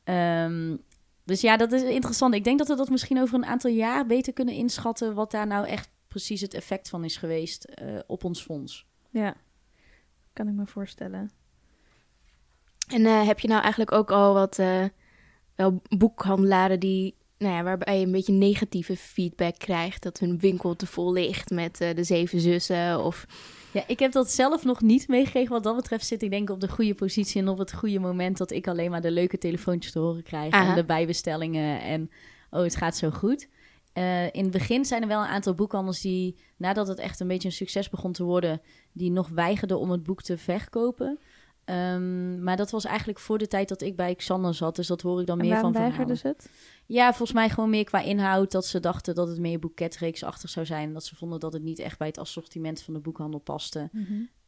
D: Ehm, dus ja, dat is interessant. Ik denk dat we dat misschien over een aantal jaar beter kunnen inschatten... wat daar nou echt precies het effect van is geweest eh, op ons fonds.
A: Ja, kan ik me voorstellen.
C: En eh, heb je nou eigenlijk ook al wat eh, wel boekhandelaren die, nou ja, waarbij je een beetje negatieve feedback krijgt dat hun winkel te vol ligt met eh, de zeven zussen of
D: Ja, ik heb dat zelf nog niet meegekregen. Wat dat betreft zit ik denk ik op de goede positie en op het goede moment dat ik alleen maar de leuke telefoontjes te horen krijg
C: Aha.
D: en de bijbestellingen en oh, het gaat zo goed. In het begin zijn er wel een aantal boekhandels die, nadat het echt een beetje een succes begon te worden, die nog weigerden om het boek te verkopen. Ehm, maar dat was eigenlijk voor de tijd dat ik bij Xander zat, dus dat hoor ik dan
A: En
D: meer
A: waarom
D: van
A: weigerden ze het?
D: Ja, volgens mij gewoon meer qua inhoud. Dat ze dachten dat het meer boeketreeksachtig zou zijn. Dat ze vonden dat het niet echt bij het assortiment van de boekhandel paste.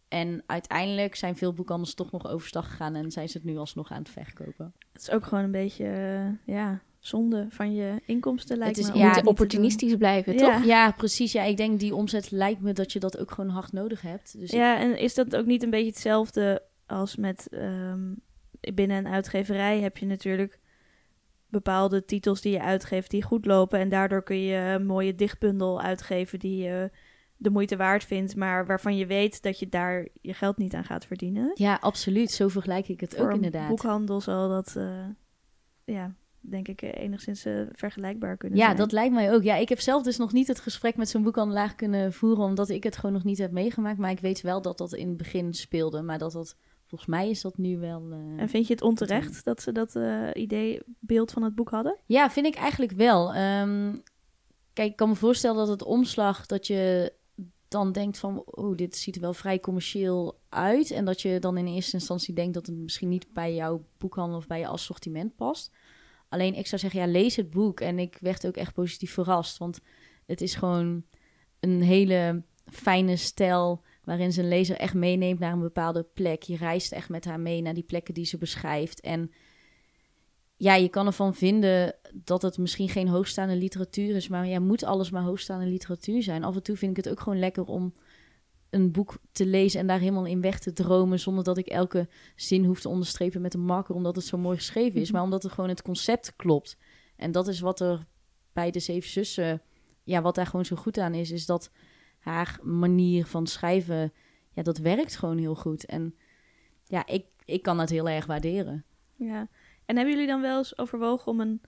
D: En uiteindelijk zijn veel boekhandels toch nog overstag gegaan en zijn ze het nu alsnog aan het verkopen.
A: Het is ook gewoon een beetje, eh, ja, zonde van je inkomsten lijkt
D: is-
A: me.
C: ja,
A: het niet te
C: opportunistisch blijven, toch?
A: Ja.
D: Ja, precies. Ja, ik denk die omzet lijkt me dat je dat ook gewoon hard nodig hebt. Dus ik-
A: Ja, en is dat ook niet een beetje hetzelfde als met ehm, binnen een uitgeverij heb je natuurlijk bepaalde titels die je uitgeeft die goed lopen en daardoor kun je een mooie dichtbundel uitgeven die je de moeite waard vindt, maar waarvan je weet dat je daar je geld niet aan gaat verdienen.
D: ja, absoluut. Zo vergelijk ik het
A: Voor
D: ook inderdaad.
A: boekhandel zal dat, eh, ja, denk ik eh, enigszins eh, vergelijkbaar kunnen
D: Ja,
A: zijn.
D: dat lijkt mij ook. Ja, ik heb zelf dus nog niet het gesprek met zo'n boekhandelaar kunnen voeren, omdat ik het gewoon nog niet heb meegemaakt. Maar ik weet wel dat dat in het begin speelde, maar dat dat, volgens mij is dat nu wel... eh,
A: En vind je het onterecht dat ze dat eh, idee, beeld van het boek hadden?
D: Ja, vind ik eigenlijk wel. Ehm, kijk, ik kan me voorstellen dat het omslag, dat je dan denkt van, oh, dit ziet er wel vrij commercieel uit. En dat je dan in eerste instantie denkt dat het misschien niet bij jouw boekhandel of bij je assortiment past. Alleen ik zou zeggen, ja, lees het boek. En ik werd ook echt positief verrast, want het is gewoon een hele fijne stijl waarin ze een lezer echt meeneemt naar een bepaalde plek. Je reist echt met haar mee naar die plekken die ze beschrijft. En ja, je kan ervan vinden dat het misschien geen hoogstaande literatuur is, maar ja, moet alles maar hoogstaande literatuur zijn. Af en toe vind ik het ook gewoon lekker om een boek te lezen en daar helemaal in weg te dromen, zonder dat ik elke zin hoef te onderstrepen met een marker, omdat het zo mooi geschreven is,
A: Mhm.
D: maar omdat het gewoon het concept klopt. En dat is wat er bij de Zeven Zussen, ja, wat daar gewoon zo goed aan is, is dat haar manier van schrijven, ja, dat werkt gewoon heel goed. En ja, ik, ik kan dat heel erg waarderen.
A: Ja. En hebben jullie dan wel eens overwogen om een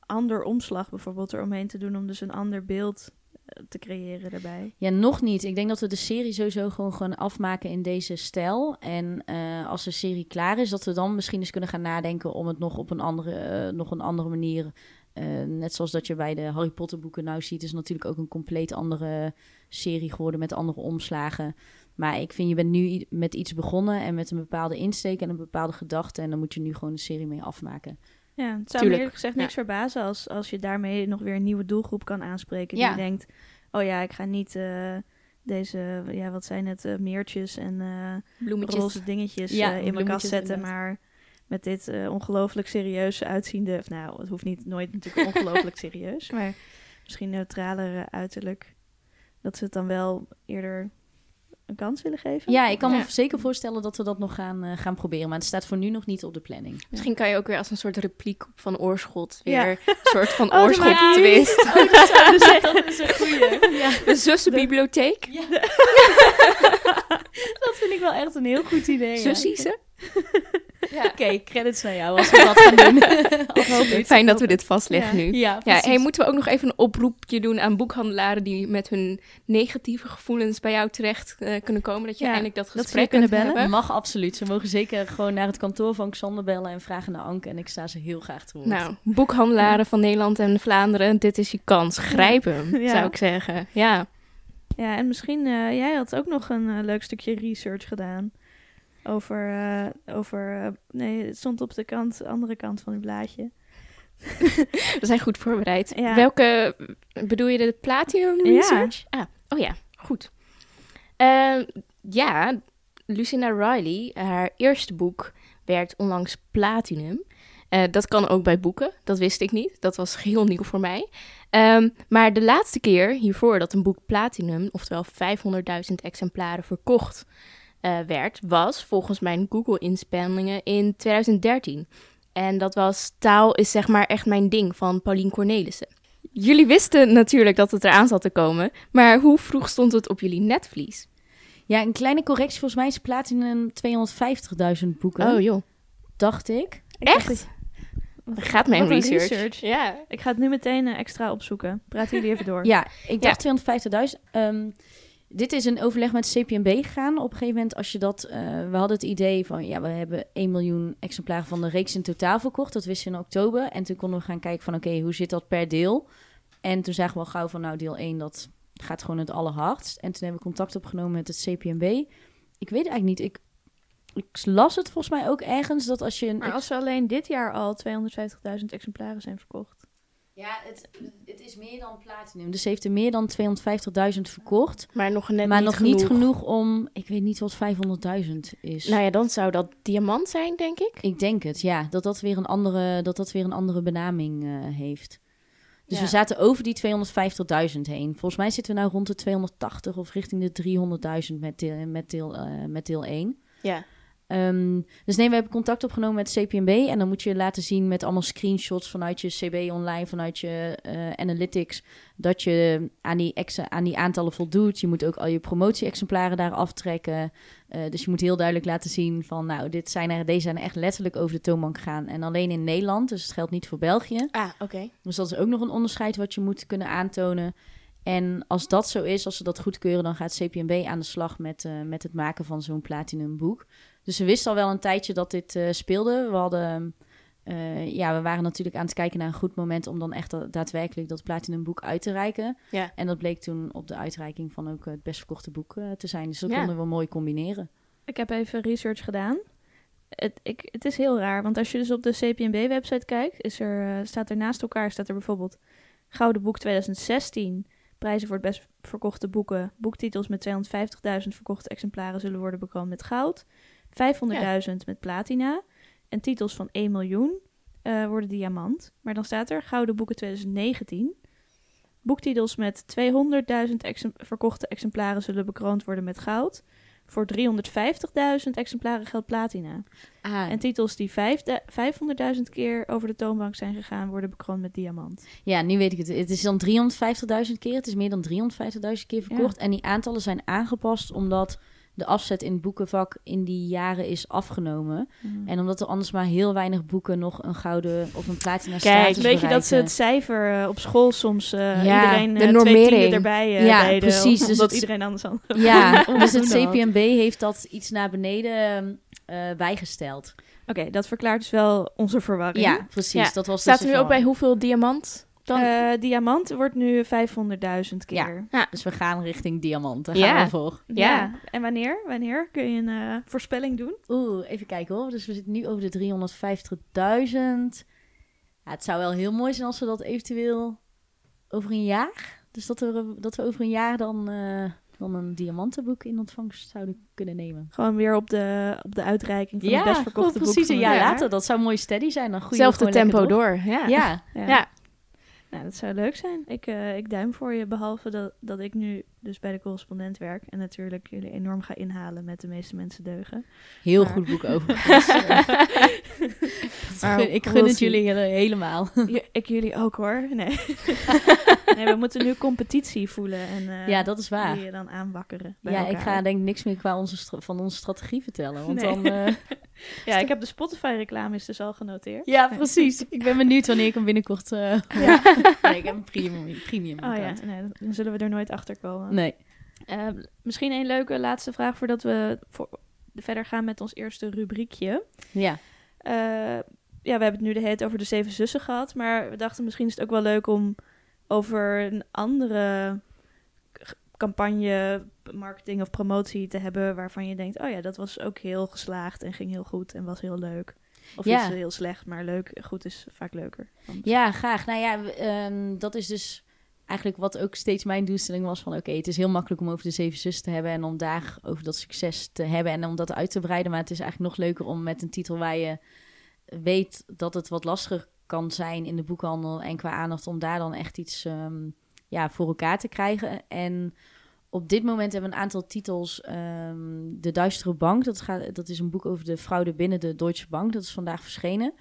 A: ander omslag bijvoorbeeld eromheen te doen, om dus een ander beeld eh, te creëren daarbij?
D: Ja, nog niet. Ik denk dat we de serie sowieso gewoon, gewoon afmaken in deze stijl. En eh, als de serie klaar is, dat we dan misschien eens kunnen gaan nadenken om het nog op een andere, eh, nog een andere manier. net zoals dat je bij de Harry Potter boeken nou ziet, is natuurlijk ook een compleet andere serie geworden met andere omslagen. Maar ik vind, je bent nu met iets begonnen en met een bepaalde insteek en een bepaalde gedachte. En dan moet je nu gewoon de serie mee afmaken.
A: Ja, het zou me gezegd niks verbazen als, als je daarmee nog weer een nieuwe doelgroep kan aanspreken.
D: Ja.
A: Die denkt, oh ja, ik ga niet eh, deze, ja, wat zijn het, eh, meertjes en eh
C: Bloemetjes.
A: roze dingetjes
D: Ja,
A: in mijn kast zetten,
D: inderdaad.
A: maar met dit ongelooflijk serieus uitziende, of nou, het hoeft niet nooit natuurlijk ongelooflijk serieus, maar misschien neutraler uiterlijk, dat ze het dan wel eerder een kans willen geven.
D: Ja, ik kan
C: Ja.
D: me zeker voorstellen dat we dat nog gaan, eh, gaan proberen. Maar het staat voor nu nog niet op de planning.
C: Misschien kan je ook weer als een soort repliek van Oorschot
A: Ja.
C: weer een soort van
A: Oh,
C: Oorschot twist.
D: dat is een goeie. Ja,
C: De zussenbibliotheek.
D: dat vind ik wel echt een heel goed idee. ja.
C: Ja.
D: Oké, credits naar jou als we dat gaan doen. Absoluut.
C: Fijn dat we dit vastleggen
A: Ja.
C: nu.
D: Ja,
C: Ja,
D: precies.
C: hey, moeten we ook nog even een oproepje doen aan boekhandelaren die met hun negatieve gevoelens bij jou terecht eh, kunnen komen? Dat je
A: Ja,
C: eindelijk dat
A: dat ze je
C: gesprek
A: kunnen
C: kunt
A: bellen.
C: hebben?
D: Mag absoluut. Ze mogen zeker gewoon naar het kantoor van Xander bellen en vragen naar Anke. En ik sta ze heel graag te woord.
C: Nou, boekhandelaren van Nederland en Vlaanderen, dit is je kans. Grijp hem,
A: Ja.
C: zou ik zeggen. Ja.
A: Ja, en misschien, eh, jij had ook nog een eh, leuk stukje research gedaan. Over, eh, over eh, nee, het stond op de kant, andere kant van uw blaadje.
C: We zijn goed voorbereid.
A: Ja.
C: Welke, bedoel je de Platinum
A: Ja.
C: Research? Ah, oh ja, goed. Eh, ja, Lucinda Riley, haar eerste boek werd onlangs Platinum. Eh, dat kan ook bij boeken, dat wist ik niet. Dat was heel nieuw voor mij. Ehm, maar de laatste keer hiervoor dat een boek Platinum, oftewel 500.000 exemplaren verkocht eh, werd, was volgens mijn Google-inspanningen in 2013. En dat was Taal is zeg maar echt mijn ding van Paulien Cornelissen. Jullie wisten natuurlijk dat het eraan zat te komen, maar hoe vroeg stond het op jullie netvlies?
D: Ja, een kleine correctie. Volgens mij is Platinum 250.000 boeken.
C: Oh joh,
D: Dacht ik.
C: Echt? gaat mijn
A: een
C: research.
A: research.
C: Ja.
A: Ik ga het nu meteen eh, extra opzoeken. Praten jullie even door.
D: Ja, ik dacht 250.000. Ehm, dit is een overleg met CPMB gegaan. Op een gegeven moment, als je dat... eh, we hadden het idee van, ja, we hebben 1 miljoen exemplaren van de reeks in totaal verkocht. Dat wisten we in oktober. En toen konden we gaan kijken van, oké, hoe zit dat per deel? En toen zagen we al gauw van, nou, deel 1, dat gaat gewoon het allerhardst. En toen hebben we contact opgenomen met het CPMB. Ik weet eigenlijk niet, ik, ik las het volgens mij ook ergens, dat als je... Een
A: Maar als er alleen dit jaar al 250.000 exemplaren zijn verkocht.
D: Ja, het, het is meer dan platinum. Dus ze heeft er meer dan 250.000 verkocht.
C: Maar nog net
D: maar
C: niet
D: nog
C: genoeg.
D: niet genoeg om... Ik weet niet wat 500.000 is.
C: Nou ja, dan zou dat diamant zijn, denk ik.
D: Ik denk het, ja. Dat dat weer een andere, dat dat weer een andere benaming eh, heeft. Dus
C: Ja.
D: we zaten over die 250.000 heen. Volgens mij zitten we nou rond de 280 of richting de 300.000 met deel, met, deel, eh, met deel 1.
C: Ja.
D: Ehm, dus nee, we hebben contact opgenomen met CPMB. En dan moet je laten zien met allemaal screenshots vanuit je CB online, vanuit je eh, analytics, dat je aan die, ex- aan die aantallen voldoet. Je moet ook al je promotie-exemplaren daar aftrekken. Eh, dus je moet heel duidelijk laten zien van, nou, dit zijn er, deze zijn er echt letterlijk over de toonbank gegaan. En alleen in Nederland, dus het geldt niet voor België.
C: Ah, oké.
D: Dus dat is ook nog een onderscheid wat je moet kunnen aantonen. En als dat zo is, als ze dat goedkeuren, dan gaat CPMB aan de slag met, eh, met het maken van zo'n platinum boek. Dus we wisten al wel een tijdje dat dit eh, speelde. We hadden, eh, ja, we waren natuurlijk aan het kijken naar een goed moment om dan echt da- daadwerkelijk dat platinum boek uit te reiken.
C: Ja.
D: En dat bleek toen op de uitreiking van ook het best verkochte boek eh, te zijn. Dus dat
C: Ja.
D: konden we mooi combineren.
A: Ik heb even research gedaan. Het, ik, het is heel raar, want als je dus op de CPMB-website kijkt, is er, eh, staat er naast elkaar staat er bijvoorbeeld Gouden Boek 2016, prijzen voor het best verkochte boeken, boektitels met 250.000 verkochte exemplaren zullen worden bekroond met goud, 500.000 met platina en titels van 1 miljoen eh, worden diamant. Maar dan staat er Gouden Boeken 2019, boektitels met 200.000 exem- verkochte exemplaren zullen bekroond worden met goud. Voor 350.000 exemplaren geldt platina.
D: Ah,
A: En titels die vijfde- 500.000 keer over de toonbank zijn gegaan, worden bekroond met diamant.
D: Ja, nu weet ik het. Het is dan 350.000 keer. Het is meer dan 350.000 keer verkocht. En die aantallen zijn aangepast omdat de afzet in het boekenvak in die jaren is afgenomen. En omdat er anders maar heel weinig boeken nog een gouden of een platina
C: Kijk,
D: status
A: weet je dat ze het cijfer eh, op school soms eh,
D: Ja,
A: iedereen
C: de
A: eh, twee
C: normering.
A: erbij
D: Ja,
A: deden,
D: precies, dus het-
A: iedereen anders aan
D: Ja, dus het. CPMB heeft dat iets naar beneden bijgesteld.
A: Oké, dat verklaart dus wel onze verwarring.
D: Ja, precies.
C: Ja.
D: Dat was
C: Staat
D: dus
C: er nu ook bij hoeveel diamant? Dan?
A: Eh, diamant wordt nu 500.000 keer.
D: Dus we gaan richting diamant. Daar
C: Ja.
D: gaan we voor.
A: Ja.
C: Ja.
A: En wanneer? Wanneer kun je een eh, voorspelling doen?
D: Oeh, even kijken hoor. Dus we zitten nu over de 350.000. Ja, het zou wel heel mooi zijn als we dat eventueel over een jaar... Dus dat we, dat we over een jaar dan, eh, dan een diamantenboek in ontvangst zouden kunnen nemen.
A: Gewoon weer op de, op de uitreiking van het best verkochte boek
D: precies
A: van
D: een jaar later. Dat zou mooi steady zijn. Dan
C: Zelfde tempo door. Ja.
D: Ja,
A: Ja.
C: Ja.
A: Nou, dat zou leuk zijn. Ik, eh, ik duim voor je, behalve dat, dat ik nu dus bij de correspondent werk en natuurlijk jullie enorm ga inhalen met de meeste mensen deugen.
D: heel
A: Maar-
D: goed boek.
A: Maar
D: ik gun het jullie hele- helemaal.
A: J- ik jullie ook hoor. Nee. nee, we moeten nu competitie voelen en eh,
D: ja, dat is waar.
A: die je dan aanwakkeren. bij
D: Ja, ik
A: elkaar.
D: ga denk ik niks meer qua onze van onze strategie vertellen. Want
A: Nee.
D: dan... eh,
A: Ja, ik heb de Spotify-reclame is dus al genoteerd.
D: ja, precies. Ik ben benieuwd wanneer ik hem binnenkort... eh,
A: Ja.
D: nee, ik heb een premium, premium
A: Oh ja,
D: account.
A: nee, dan zullen we er nooit achter komen.
D: Nee.
A: Eh, misschien een leuke laatste vraag voordat we voor, verder gaan met ons eerste rubriekje.
D: Ja.
A: Eh, ja, we hebben het nu de hele tijd over de Zeven Zussen gehad. Maar we dachten misschien is het ook wel leuk om over een andere campagne, marketing of promotie te hebben. Waarvan je denkt, oh ja, dat was ook heel geslaagd en ging heel goed en was heel leuk. Of
D: Ja.
A: iets heel slecht, maar leuk, goed is vaak leuker.
D: Ja, graag. Nou ja, ehm, dat is dus eigenlijk wat ook steeds mijn doelstelling was van... oké, het is heel makkelijk om over de zeven zussen te hebben... en om daar over dat succes te hebben en om dat uit te breiden. Maar het is eigenlijk nog leuker om met een titel waar je weet dat het wat lastiger kan zijn in de boekhandel... en qua aandacht om daar dan echt iets ehm, ja, voor elkaar te krijgen. En op dit moment hebben we een aantal titels. ehm, de Duistere Bank, dat, gaat, dat is een boek over de fraude binnen de Deutsche Bank. Dat is vandaag verschenen.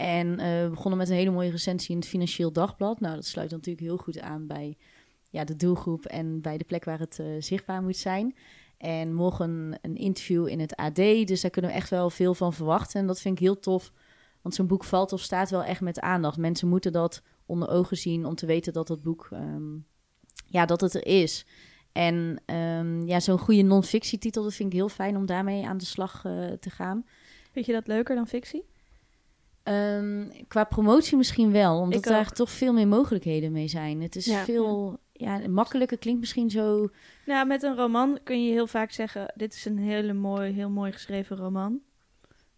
D: En eh, we begonnen met een hele mooie recensie in het Financieel Dagblad. Nou, dat sluit natuurlijk heel goed aan bij ja, de doelgroep en bij de plek waar het eh, zichtbaar moet zijn. En morgen een interview in het AD, dus daar kunnen we echt wel veel van verwachten. En dat vind ik heel tof, want zo'n boek valt of staat wel echt met aandacht. Mensen moeten dat onder ogen zien om te weten dat dat boek, ehm, ja, dat het er is. En ehm, ja, zo'n goede non-fictietitel, dat vind ik heel fijn om daarmee aan de slag eh, te gaan.
A: Vind je dat leuker dan fictie?
D: Ehm, qua promotie misschien wel, omdat daar toch veel meer mogelijkheden mee zijn. Het is
C: Ja.
D: veel ja. makkelijker, klinkt misschien zo.
A: Nou, met een roman kun je heel vaak zeggen: dit is een hele mooi, heel mooi geschreven roman.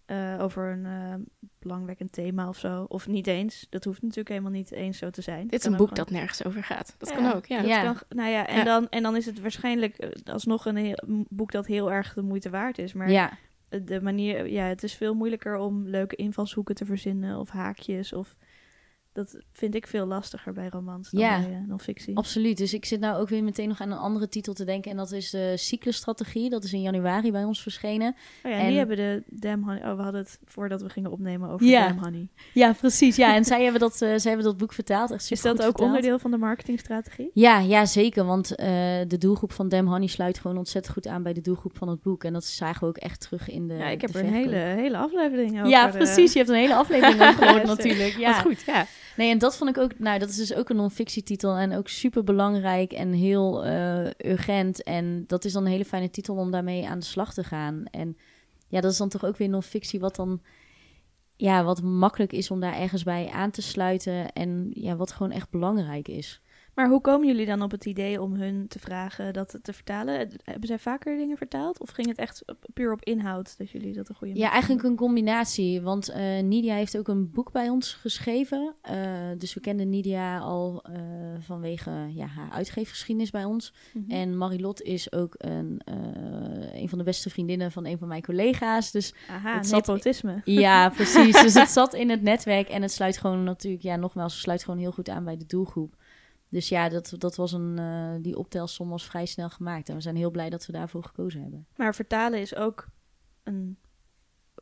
A: Eh, over een eh, belangwekkend thema of zo. Of niet eens. Dat hoeft natuurlijk helemaal niet eens zo te zijn.
C: Dit is een boek
A: gewoon-
C: dat nergens over gaat. Dat
A: Ja.
C: kan ook, ja.
A: Dat
D: Ja.
A: kan, nou ja, en,
C: Ja.
A: Dan, en dan is het waarschijnlijk eh, alsnog een heel, een boek dat heel erg de moeite waard is. Maar
D: ja,
A: de manier, ja, het is veel moeilijker om leuke invalshoeken te verzinnen of haakjes. Of, dat vind ik veel lastiger bij romans dan
D: Ja.
A: bij eh, non-fictie.
D: absoluut. Dus ik zit nou ook weer meteen nog aan een andere titel te denken. En dat is de cyclusstrategie. Dat is in januari bij ons verschenen.
A: Oh ja, en,
D: en-
A: die hebben de Damn Honey... Oh, we hadden het voordat we gingen opnemen over
D: Ja.
A: Damn Honey.
D: Ja, precies. Ja, en zij hebben dat, eh, zij hebben dat boek vertaald. Echt
A: Is dat ook
D: vertaald.
A: onderdeel van de marketingstrategie?
D: Ja, ja, zeker. Want eh, de doelgroep van Dem Honey sluit gewoon ontzettend goed aan bij de doelgroep van het boek. En dat zagen we ook echt terug in de.
A: ja, ik heb er een hele, hele aflevering over.
D: Ja, precies. Je hebt een hele aflevering over gehoord natuurlijk. Ja.
C: Wat goed, ja.
D: Nee, en dat vond ik ook, nou, dat is dus ook een non-fictietitel en ook super belangrijk en heel eh, urgent. En dat is dan een hele fijne titel om daarmee aan de slag te gaan. En ja, dat is dan toch ook weer non-fictie wat dan, ja, wat makkelijk is om daar ergens bij aan te sluiten en ja, wat gewoon echt belangrijk is.
A: Maar hoe komen jullie dan op het idee om hun te vragen dat te vertalen? Hebben zij vaker dingen vertaald? Of ging het echt puur op inhoud dat jullie dat een goede
D: Ja, eigenlijk een combinatie. Want eh, Nidia heeft ook een boek bij ons geschreven. Eh, dus we kenden Nidia al eh, vanwege ja, haar uitgeefgeschiedenis bij ons.
A: Mhm.
D: En Marilot is ook een, eh, een van de beste vriendinnen van een van mijn collega's. Dus
A: Aha,
D: het zat-
A: nepotisme.
D: ja, precies. Dus het zat in het netwerk en het sluit gewoon natuurlijk, ja, nogmaals, het sluit gewoon heel goed aan bij de doelgroep. Dus ja, dat, dat was een, eh, die optelsom was vrij snel gemaakt. En we zijn heel blij dat we daarvoor gekozen hebben.
A: Maar vertalen is ook een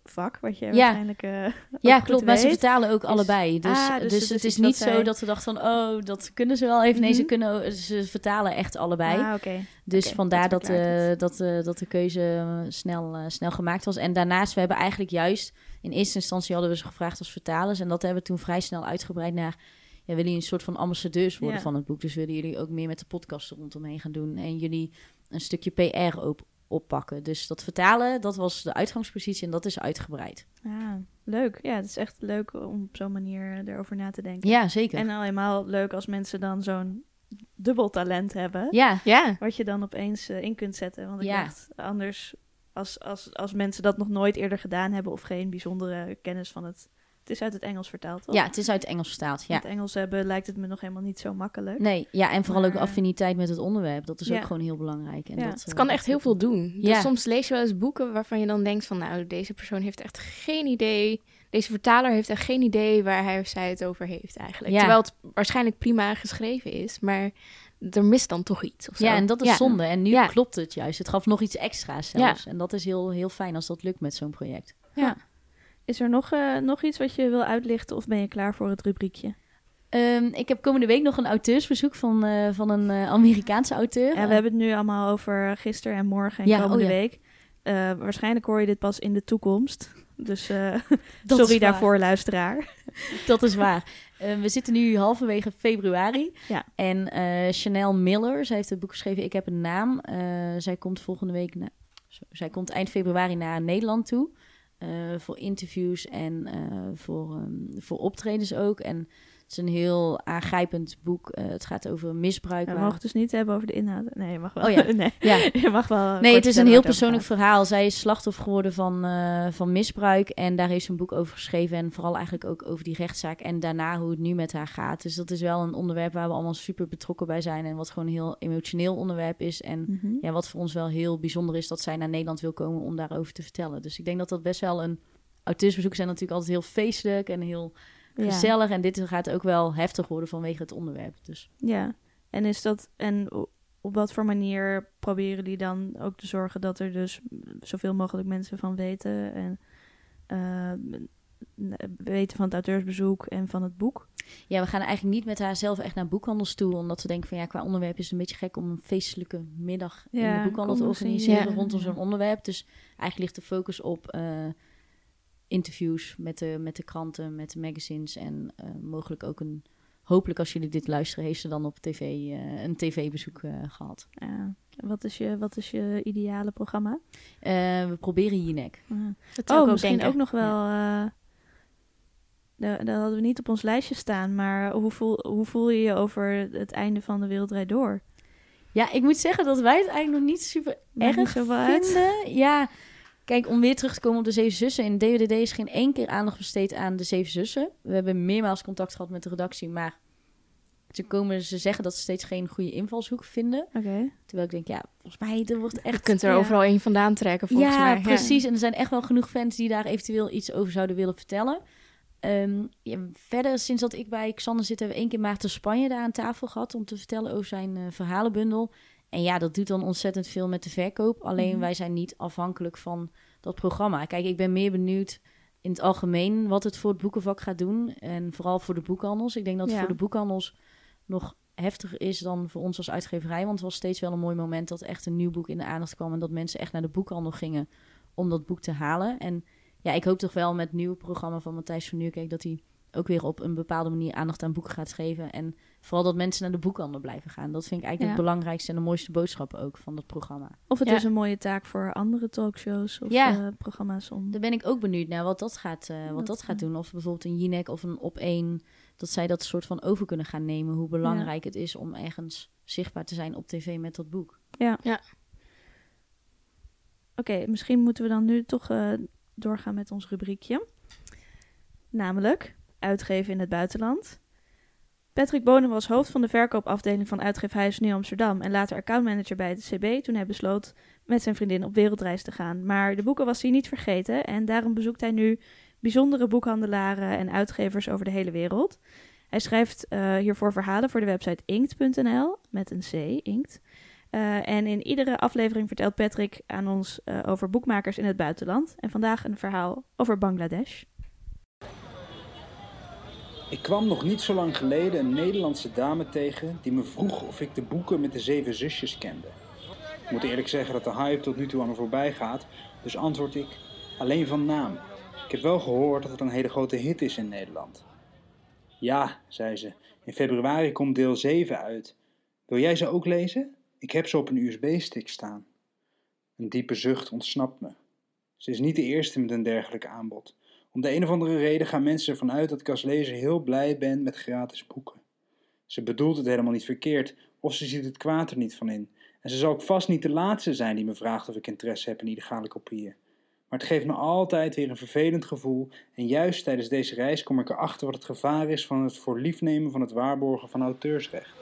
A: vak wat je
D: Ja.
A: waarschijnlijk ook
D: Ja, klopt. Maar ze vertalen ook allebei. Dus,
A: Ah, dus
D: dus,
A: het is
D: het is niet zo dat we dachten van, oh, dat kunnen ze wel even. Nee, ze, kunnen, ze vertalen echt allebei.
A: Ah.
D: Dus vandaar
A: dat
D: dat, eh, dat, dat de keuze snel, snel gemaakt was. En daarnaast, we hebben eigenlijk juist... In eerste instantie hadden we ze gevraagd als vertalers. En dat hebben we toen vrij snel uitgebreid naar... Ja, willen jullie een soort van ambassadeurs worden
A: Ja.
D: van het boek? Dus willen jullie ook meer met de podcast er rondomheen gaan doen. En jullie een stukje PR op, oppakken. Dus dat vertalen, dat was de uitgangspositie en dat is uitgebreid.
A: Ah, leuk. Ja, het is echt leuk om op zo'n manier erover na te denken.
D: Ja, zeker.
A: En al helemaal leuk als mensen dan zo'n dubbel talent hebben.
D: ja,
C: Ja,
A: Wat je dan opeens eh, in kunt zetten. Want ik
D: Ja.
A: dacht anders, als, als, als mensen dat nog nooit eerder gedaan hebben... of geen bijzondere kennis van het Het is uit het Engels vertaald, toch?
D: Ja, het is uit het Engels vertaald. Ja.
A: In het Engels hebben lijkt het me nog helemaal niet zo makkelijk.
D: Nee, ja, en vooral ook affiniteit met het onderwerp. Dat is
A: Ja.
D: ook gewoon heel belangrijk. En
A: Ja.
D: dat,
C: Het
D: eh,
C: kan echt heel veel doen.
D: Ja.
C: Dus soms lees je wel eens boeken waarvan je dan denkt van... nou, deze persoon heeft echt geen idee... deze vertaler heeft echt geen idee waar hij of zij het over heeft eigenlijk.
D: Ja.
C: Terwijl het waarschijnlijk prima geschreven is, maar er mist dan toch iets of zo.
D: Ja, en dat is
C: Ja.
D: zonde. En nu
C: Ja.
D: klopt het juist. Het gaf nog iets extra's zelfs. En dat is heel, heel fijn als dat lukt met zo'n project.
A: Is er nog, eh, nog iets wat je wil uitlichten of ben je klaar voor het rubriekje?
D: Ehm, ik heb komende week nog een auteursbezoek van, eh, van een eh, Amerikaanse auteur.
A: Ja, we hebben het nu allemaal over gisteren en morgen en
D: Ja,
A: komende
D: oh ja.
A: week. Waarschijnlijk hoor je dit pas in de toekomst. Dus sorry daarvoor, luisteraar.
D: Dat is waar. Eh, we zitten nu halverwege februari.
A: Ja.
D: En Chanel Miller, zij heeft het boek geschreven Ik heb een naam. Zij komt volgende week, na- zij komt eind februari naar Nederland toe. Eh, voor interviews en eh, voor, ehm, voor optredens ook. En het is een heel aangrijpend boek. Eh, het gaat over misbruik.
A: we mogen het dus niet hebben over de inhoud. Nee, je mag wel.
D: Oh ja.
A: nee.
D: Ja.
A: je mag wel.
D: Nee, het is een heel persoonlijk verhaal. Zij is slachtoffer geworden van, eh, van misbruik. En daar heeft ze een boek over geschreven. En vooral eigenlijk ook over die rechtszaak. En daarna hoe het nu met haar gaat. Dus dat is wel een onderwerp waar we allemaal super betrokken bij zijn. En wat gewoon een heel emotioneel onderwerp is. En
A: Mhm.
D: ja, wat voor ons wel heel bijzonder is dat zij naar Nederland wil komen om daarover te vertellen. Dus ik denk dat dat best wel een. Autismebezoeken zijn natuurlijk altijd heel feestelijk en heel. Gezellig. En dit gaat ook wel heftig worden vanwege het onderwerp. Dus
A: Ja, en is dat en op wat voor manier proberen jullie dan ook te zorgen dat er dus zoveel mogelijk mensen van weten en eh, weten van het auteursbezoek en van het boek?
D: Ja, we gaan eigenlijk niet met haar zelf echt naar boekhandels toe. Omdat we denken van ja, qua onderwerp is het een beetje gek om een feestelijke middag in
A: Ja,
D: de boekhandel te organiseren
C: ja.
D: rondom zo'n onderwerp. Dus eigenlijk ligt de focus op eh, interviews met de, met de kranten, met de magazines. En eh, mogelijk ook een, hopelijk als jullie dit luisteren, heeft ze dan op tv eh, een tv-bezoek eh, gehad.
A: Ja. wat, is je, wat is je ideale programma?
D: Eh, we proberen Jinek.
A: Ja.
C: Dat zou
A: Oh,
C: ook
A: misschien
C: denken.
A: ook nog wel. eh daar, daar hadden we niet op ons lijstje staan, maar hoe voel, hoe voel je je over het einde van de Wereldrijd door?
D: Ja, ik moet zeggen dat wij het eigenlijk nog niet super
A: niet
D: erg
A: uit.
D: vinden. Ja, kijk, om weer terug te komen op de Zeven Zussen. In DWDD is geen één keer aandacht besteed aan de Zeven Zussen. We hebben meermaals contact gehad met de redactie, maar ze, komen, ze zeggen dat ze steeds geen goede invalshoek vinden.
A: Oké.
D: Terwijl ik denk, ja, volgens mij, er wordt
C: Je
D: echt...
C: kunt er
A: Ja.
C: overal één vandaan trekken, volgens
D: ja,
C: mij.
D: precies. En er zijn echt wel genoeg fans die daar eventueel iets over zouden willen vertellen. Ehm, ja, verder, sinds dat ik bij Xander zit, hebben we één keer Maarten Spanje daar aan tafel gehad om te vertellen over zijn eh, verhalenbundel. En ja, dat doet dan ontzettend veel met de verkoop. Alleen
A: Mhm.
D: wij zijn niet afhankelijk van dat programma. Kijk, ik ben meer benieuwd in het algemeen wat het voor het boekenvak gaat doen. En vooral voor de boekhandels. Ik denk dat het
A: Ja.
D: voor de boekhandels nog heftiger is dan voor ons als uitgeverij. Want het was steeds wel een mooi moment dat echt een nieuw boek in de aandacht kwam. En dat mensen echt naar de boekhandel gingen om dat boek te halen. En ja, ik hoop toch wel met het nieuwe programma van Matthijs van Nieuwkerk... dat hij ook weer op een bepaalde manier aandacht aan boeken gaat geven. En vooral dat mensen naar de boekhandel blijven gaan. Dat vind ik eigenlijk
A: Ja.
D: het belangrijkste en de mooiste boodschap ook van dat programma.
A: Of het
C: Ja.
A: is een mooie taak voor andere talkshows of
D: Ja.
A: eh, programma's om.
D: Daar ben ik ook benieuwd naar wat dat gaat, eh, wat
A: Dat,
D: dat, gaat
A: eh,
D: doen. Of bijvoorbeeld een Jinek of een Op één dat zij dat soort van over kunnen gaan nemen. Hoe belangrijk het is om ergens zichtbaar te zijn op tv met dat boek.
A: Oké, misschien moeten we dan nu toch eh, doorgaan met ons rubriekje. Namelijk uitgeven in het buitenland. Patrick Bonen was hoofd van de verkoopafdeling van uitgeefhuis Nieuw Amsterdam en later accountmanager bij het CB toen hij besloot met zijn vriendin op wereldreis te gaan. Maar de boeken was hij niet vergeten en daarom bezoekt hij nu bijzondere boekhandelaren en uitgevers over de hele wereld. Hij schrijft eh, hiervoor verhalen voor de website inkt.nl met een C, inkt. Eh, en in iedere aflevering vertelt Patrick aan ons eh, over boekmakers in het buitenland. En vandaag een verhaal over Bangladesh.
E: Ik kwam nog niet zo lang geleden een Nederlandse dame tegen die me vroeg of ik de boeken met de zeven zusjes kende. Ik moet eerlijk zeggen dat de hype tot nu toe aan me voorbij gaat, dus antwoord ik alleen van naam. Ik heb wel gehoord dat het een hele grote hit is in Nederland. Ja, zei ze, in februari komt deel 7 uit. Wil jij ze ook lezen? Ik heb ze op een USB-stick staan. Een diepe zucht ontsnapt me. Ze is niet de eerste met een dergelijk aanbod. Om de een of andere reden gaan mensen ervan uit dat ik als lezer heel blij ben met gratis boeken. Ze bedoelt het helemaal niet verkeerd, of ze ziet het kwaad er niet van in. En ze zal ook vast niet de laatste zijn die me vraagt of ik interesse heb in illegale kopieën. Maar het geeft me altijd weer een vervelend gevoel en juist tijdens deze reis kom ik erachter wat het gevaar is van het voor lief nemen van het waarborgen van auteursrecht.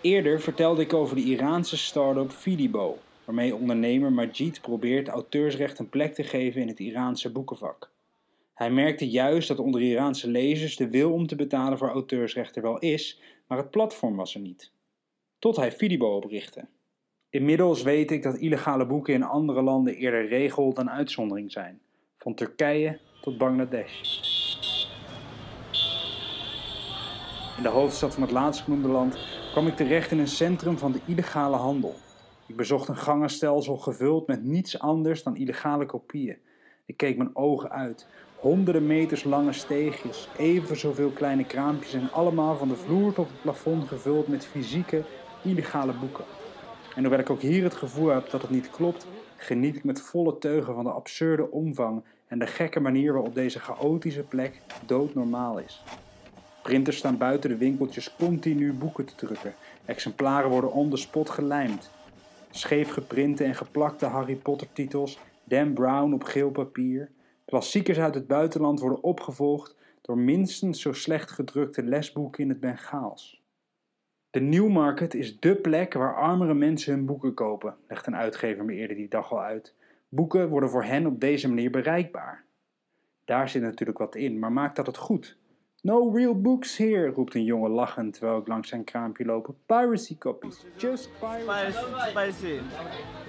E: Eerder vertelde ik over de Iraanse start-up Fidibo, waarmee ondernemer Majid probeert auteursrecht een plek te geven in het Iraanse boekenvak. Hij merkte juist dat onder Iraanse lezers de wil om te betalen voor auteursrecht er wel is, maar het platform was er niet. Tot hij Fidibo oprichtte. Inmiddels weet ik dat illegale boeken in andere landen eerder regel dan uitzondering zijn, van Turkije tot Bangladesh. In de hoofdstad van het laatstgenoemde land kwam ik terecht in een centrum van de illegale handel. Ik bezocht een gangenstelsel gevuld met niets anders dan illegale kopieën. Ik keek mijn ogen uit. Honderden meters lange steegjes, even zoveel kleine kraampjes en allemaal van de vloer tot het plafond gevuld met fysieke, illegale boeken. En hoewel ik ook hier het gevoel heb dat het niet klopt, geniet ik met volle teugen van de absurde omvang en de gekke manier waarop deze chaotische plek doodnormaal is. Printers staan buiten de winkeltjes continu boeken te drukken. Exemplaren worden on the spot gelijmd. Scheef geprinte en geplakte Harry Potter titels, Dan Brown op geel papier. Klassiekers uit het buitenland worden opgevolgd door minstens zo slecht gedrukte lesboeken in het Bengaals. De Newmarket is dé plek waar armere mensen hun boeken kopen, legt een uitgever me eerder die dag al uit. Boeken worden voor hen op deze manier bereikbaar. Daar zit natuurlijk wat in, maar maakt dat het goed? No real books here, roept een jongen lachend terwijl ik langs zijn kraampje loop. Piracy copies, just piracy.
F: Piracy, piracy,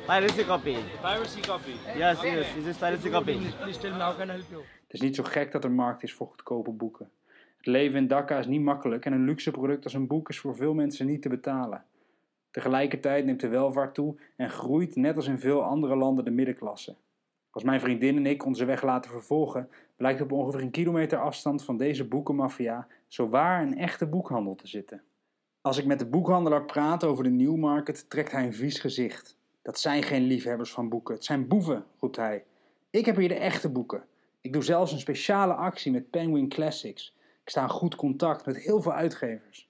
F: piracy copy.
G: Piracy copy.
F: Yes, yes, this is piracy copy.
G: Please, please tell me how can I help you?
E: Het is niet zo gek dat er markt is voor goedkope boeken. Het leven in Dhaka is niet makkelijk en een luxe product als een boek is voor veel mensen niet te betalen. Tegelijkertijd neemt de welvaart toe en groeit net als in veel andere landen de middenklasse. Als mijn vriendin en ik onze weg laten vervolgen, blijkt op ongeveer een kilometer afstand van deze boekenmafia zowaar een echte boekhandel te zitten. Als ik met de boekhandelaar praat over de Newmarket, trekt hij een vies gezicht. Dat zijn geen liefhebbers van boeken, het zijn boeven, roept hij. Ik heb hier de echte boeken. Ik doe zelfs een speciale actie met Penguin Classics. Ik sta in goed contact met heel veel uitgevers.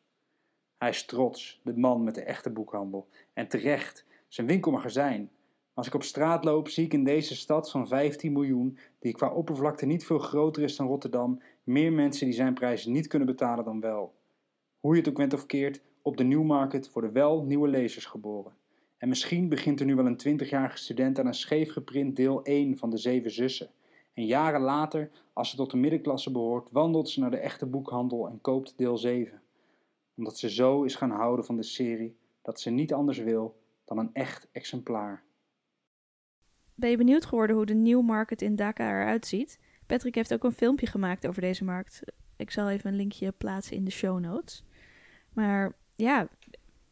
E: Hij is trots, de man met de echte boekhandel. En terecht, zijn winkelmagazijn. Als ik op straat loop, zie ik in deze stad van 15 miljoen, die qua oppervlakte niet veel groter is dan Rotterdam, meer mensen die zijn prijzen niet kunnen betalen dan wel. Hoe je het ook went of keert, op de Newmarket worden wel nieuwe lezers geboren. En misschien begint er nu wel een 20-jarige student aan een scheef geprint deel 1 van de Zeven Zussen. En jaren later, als ze tot de middenklasse behoort, wandelt ze naar de echte boekhandel en koopt deel 7. Omdat ze zo is gaan houden van de serie dat ze niet anders wil dan een echt exemplaar.
A: Ben je benieuwd geworden hoe de Newmarket in Dhaka eruit ziet? Patrick heeft ook een filmpje gemaakt over deze markt. Ik zal even een linkje plaatsen in de show notes. Maar ja,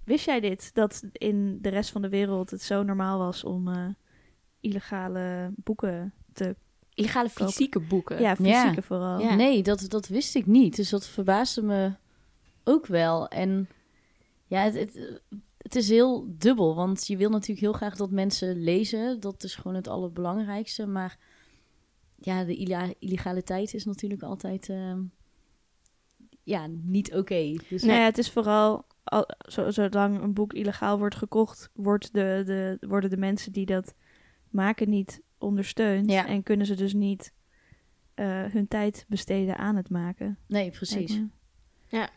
A: wist jij dit? Dat in de rest van de wereld het zo normaal was om eh, illegale boeken te...
C: Illegale fysieke boeken.
A: Ja, fysieke vooral.
C: Ja.
D: Nee, dat, dat wist ik niet. Dus dat verbaasde me ook wel. En ja, het, het, het is heel dubbel. Want je wil natuurlijk heel graag dat mensen lezen. Dat is gewoon het allerbelangrijkste. Maar ja, de illegaliteit is natuurlijk altijd ehm, ja, niet oké. Dus
A: ja, het is vooral, al, zo, zolang een boek illegaal wordt gekocht, wordt de, de, worden de mensen die dat maken niet ondersteund.
D: Ja.
A: En kunnen ze dus niet eh, hun tijd besteden aan het maken.
D: nee, precies.
A: me.